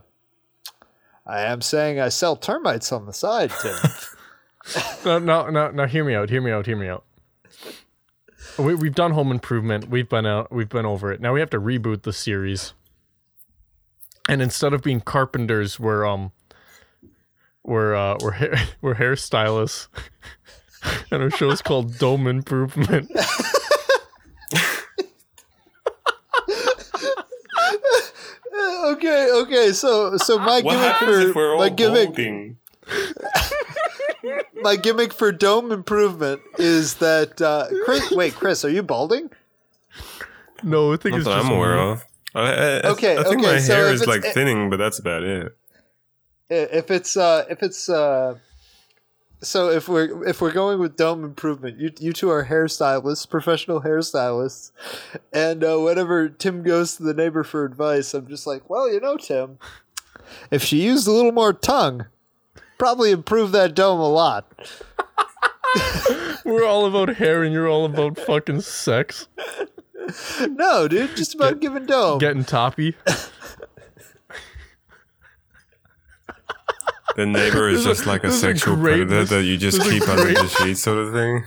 I am saying I sell termites on the side, Tim. [LAUGHS] No, no, no, no. Hear me out. Hear me out. Hear me out. We, we've done Home Improvement. We've been out. We've been over it. Now we have to reboot the series. And instead of being carpenters, we're um, we're uh, we're hair, [LAUGHS] we're hairstylists, [LAUGHS] and our show is called Dome Improvement. [LAUGHS] okay, okay. So, so my What gimmick if we're for all my gimmick, balding? my gimmick for dome improvement is that uh, Chris. Wait, Chris, are you balding? No, I think Not it's that just I'm aware me. of. I, I, Okay, I think okay, my so hair if is it's- like thinning, but that's about it. if it's uh if it's uh so if we're if we're going with dome improvement you you two are hairstylists professional hairstylists and uh, whenever tim goes to the neighbor for advice i'm just like well you know tim if she used a little more tongue probably improve that dome a lot [LAUGHS] We're all about hair, and you're all about fucking sex, [LAUGHS] [LAUGHS] no dude just about giving dome getting toppy. The neighbor is just like a this a sexual great- predator that you just this is a keep under the great- sheet, sort of thing.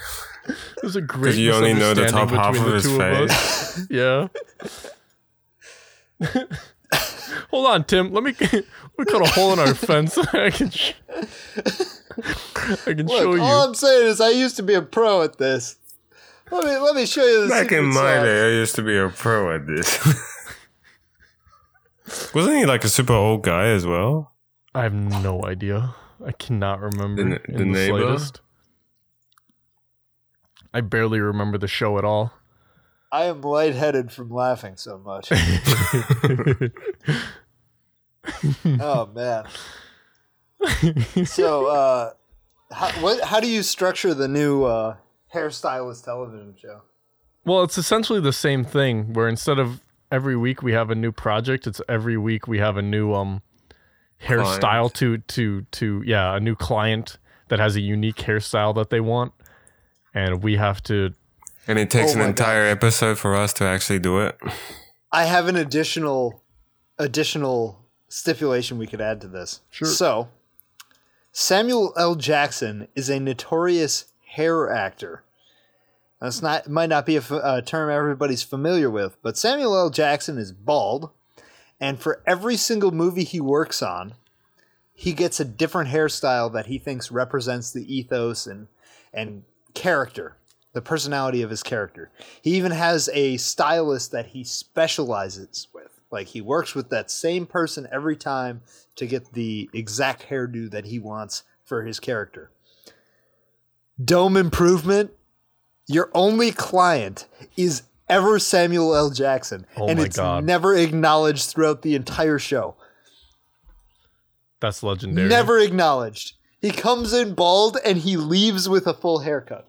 There's a [LAUGHS] great Because you only know the top half misunderstanding of his face. of. [LAUGHS] Yeah. Hold on, Tim. Let me let me cut a hole in our fence. I can sh- I can show you. all i'm saying is i used to be a pro at this let me let me show you the Back in my sauce. day, I used to be a pro at this. [LAUGHS] Wasn't he like a super old guy as well? I have no idea. I cannot remember The n- in the the, neighbor? slightest. I barely remember the show at all. I am lightheaded from laughing so much. [LAUGHS] oh man. So, uh, how, what? How do you structure the new uh, hairstylist television show? Well, it's essentially the same thing where instead of every week we have a new project, it's every week we have a new um hairstyle to to to yeah, a new client that has a unique hairstyle that they want. And we have to And it takes Oh an my entire episode for us to actually do it. I have an additional additional stipulation we could add to this. Sure. So, Samuel L. Jackson is a notorious hair actor. That's not might not be a, term everybody's familiar with, but Samuel L. Jackson is bald, and for every single movie he works on, he gets a different hairstyle that he thinks represents the ethos and and character, the personality of his character. He even has a stylist that he specializes with. Like he works with that same person every time to get the exact hairdo that he wants for his character. Dome Improvement, your only client is ever Samuel L. Jackson, Oh and my it's God. never acknowledged throughout the entire show. that's legendary. Never acknowledged. He comes in bald and he leaves with a full haircut.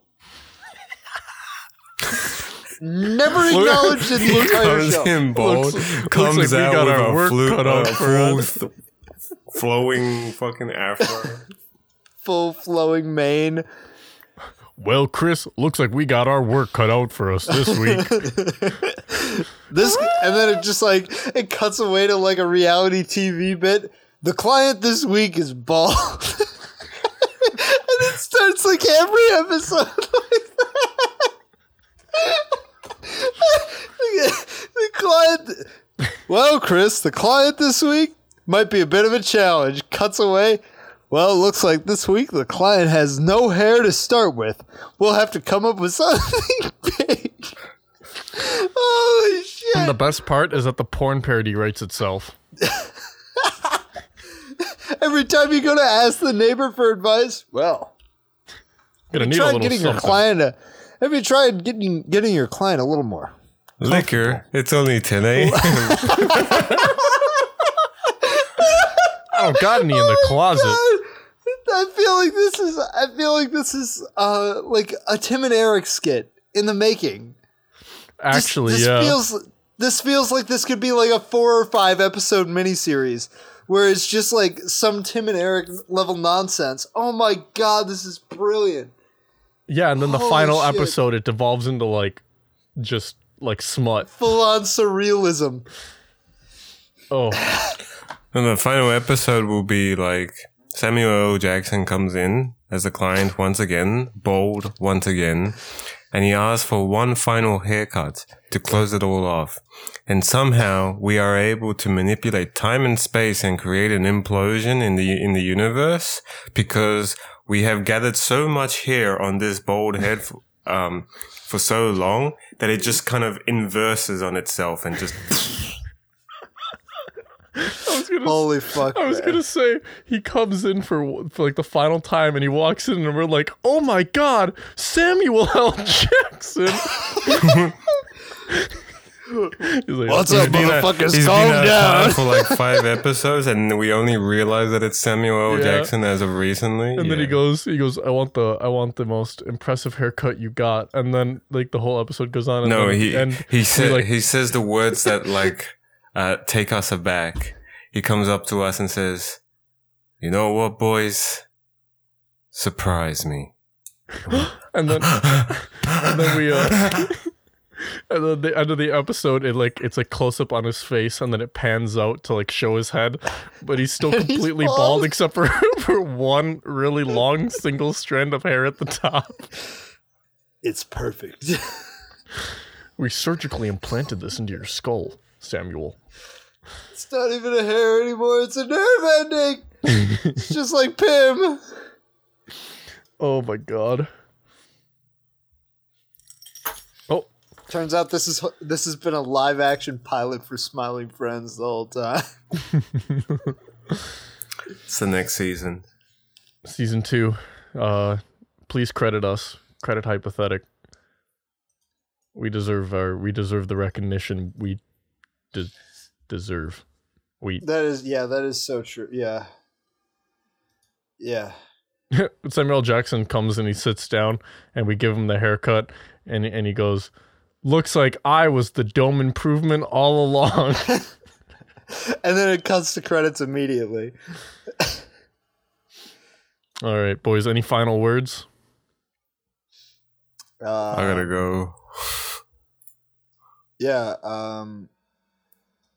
[LAUGHS] Never acknowledged in the entire Comes show. in bald, Looks- looks comes like we out got with a work flu- cut out a for full us. th- flowing fucking afro. [LAUGHS] Full flowing mane. Well, Chris, looks like we got our work cut out for us this week. [LAUGHS] This and then it just like it cuts away to like a reality TV bit. The client this week is bald. [LAUGHS] and it starts like every episode [LAUGHS] like the client Well, Chris, the client this week might be a bit of a challenge. Cuts away. Well, it looks like this week the client has no hair to start with. We'll have to come up with [LAUGHS] something big. Holy shit. and the best part is that the porn parody writes itself. [LAUGHS] Every time you go to ask the neighbor for advice, well, Gonna need a try little getting your client a. Have you tried getting getting your client a little more? Liquor. It's only 10 eh? a.m. [LAUGHS] I don't got any in the closet. I feel like this is. I feel like this is uh like a Tim and Eric skit in the making. This- Actually, this yeah. feels this feels like this could be like a four or five episode miniseries where it's just like some Tim and Eric level nonsense. Oh my god, this is brilliant. yeah, and then the Holy final shit. episode it devolves into like just like smut. Full on surrealism. Oh, [LAUGHS] And the final episode will be like Samuel. Jackson comes in as a client once again, bold once again, and he asks for one final haircut to close it all off. And somehow we are able to manipulate time and space and create an implosion in the in the universe because we have gathered so much hair on this bald head um, for so long that it just kind of inverses on itself and just gonna. Holy fuck. I was man. gonna say he comes in for, for like the final time and he walks in and we're like, oh my god, Samuel L. [LAUGHS] Jackson. [LAUGHS] He's like, What's up, motherfuckers? he's Calm been down. For like [LAUGHS] five episodes, and we only realize that it's Samuel L. Yeah. Jackson as of recently. And then he goes, he goes, I want the, I want the most impressive haircut you got. And then like the whole episode goes on. And "No, then, he and he said like- he says the words that like uh, take us aback. He comes up to us and says, "You know what, boys? Surprise me." [LAUGHS] and then, [LAUGHS] and then we, uh, [LAUGHS] and then the end of the episode, it like it's a close up on his face, and then it pans out to like show his head, but he's still And he's completely bald. bald. except for for one really long single strand of hair at the top. It's perfect. We surgically implanted this into your skull, Samuel. it's not even a hair anymore. It's a nerve ending. it's just like Pim. Oh my god. Oh, Turns out this is this has been a live action pilot for Smiling Friends the whole time. [LAUGHS] It's the next season. season two. Uh, please credit us. Credit Hypathetic. We deserve our. We deserve the recognition we de- deserve. We That is yeah, that is so true. Yeah. Yeah. [LAUGHS] Samuel Jackson comes and he sits down and we give him the haircut and and he goes, "Looks like I was the dome improvement all along." [LAUGHS] [LAUGHS] And then it cuts to credits immediately. all right, boys. Any final words? Uh, I gotta go. Yeah, um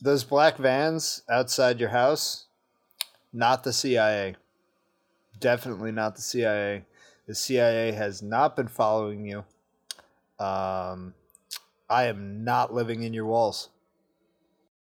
those black vans outside your house, not the CIA. Definitely not the CIA. The CIA has not been following you. Um I am not living in your walls.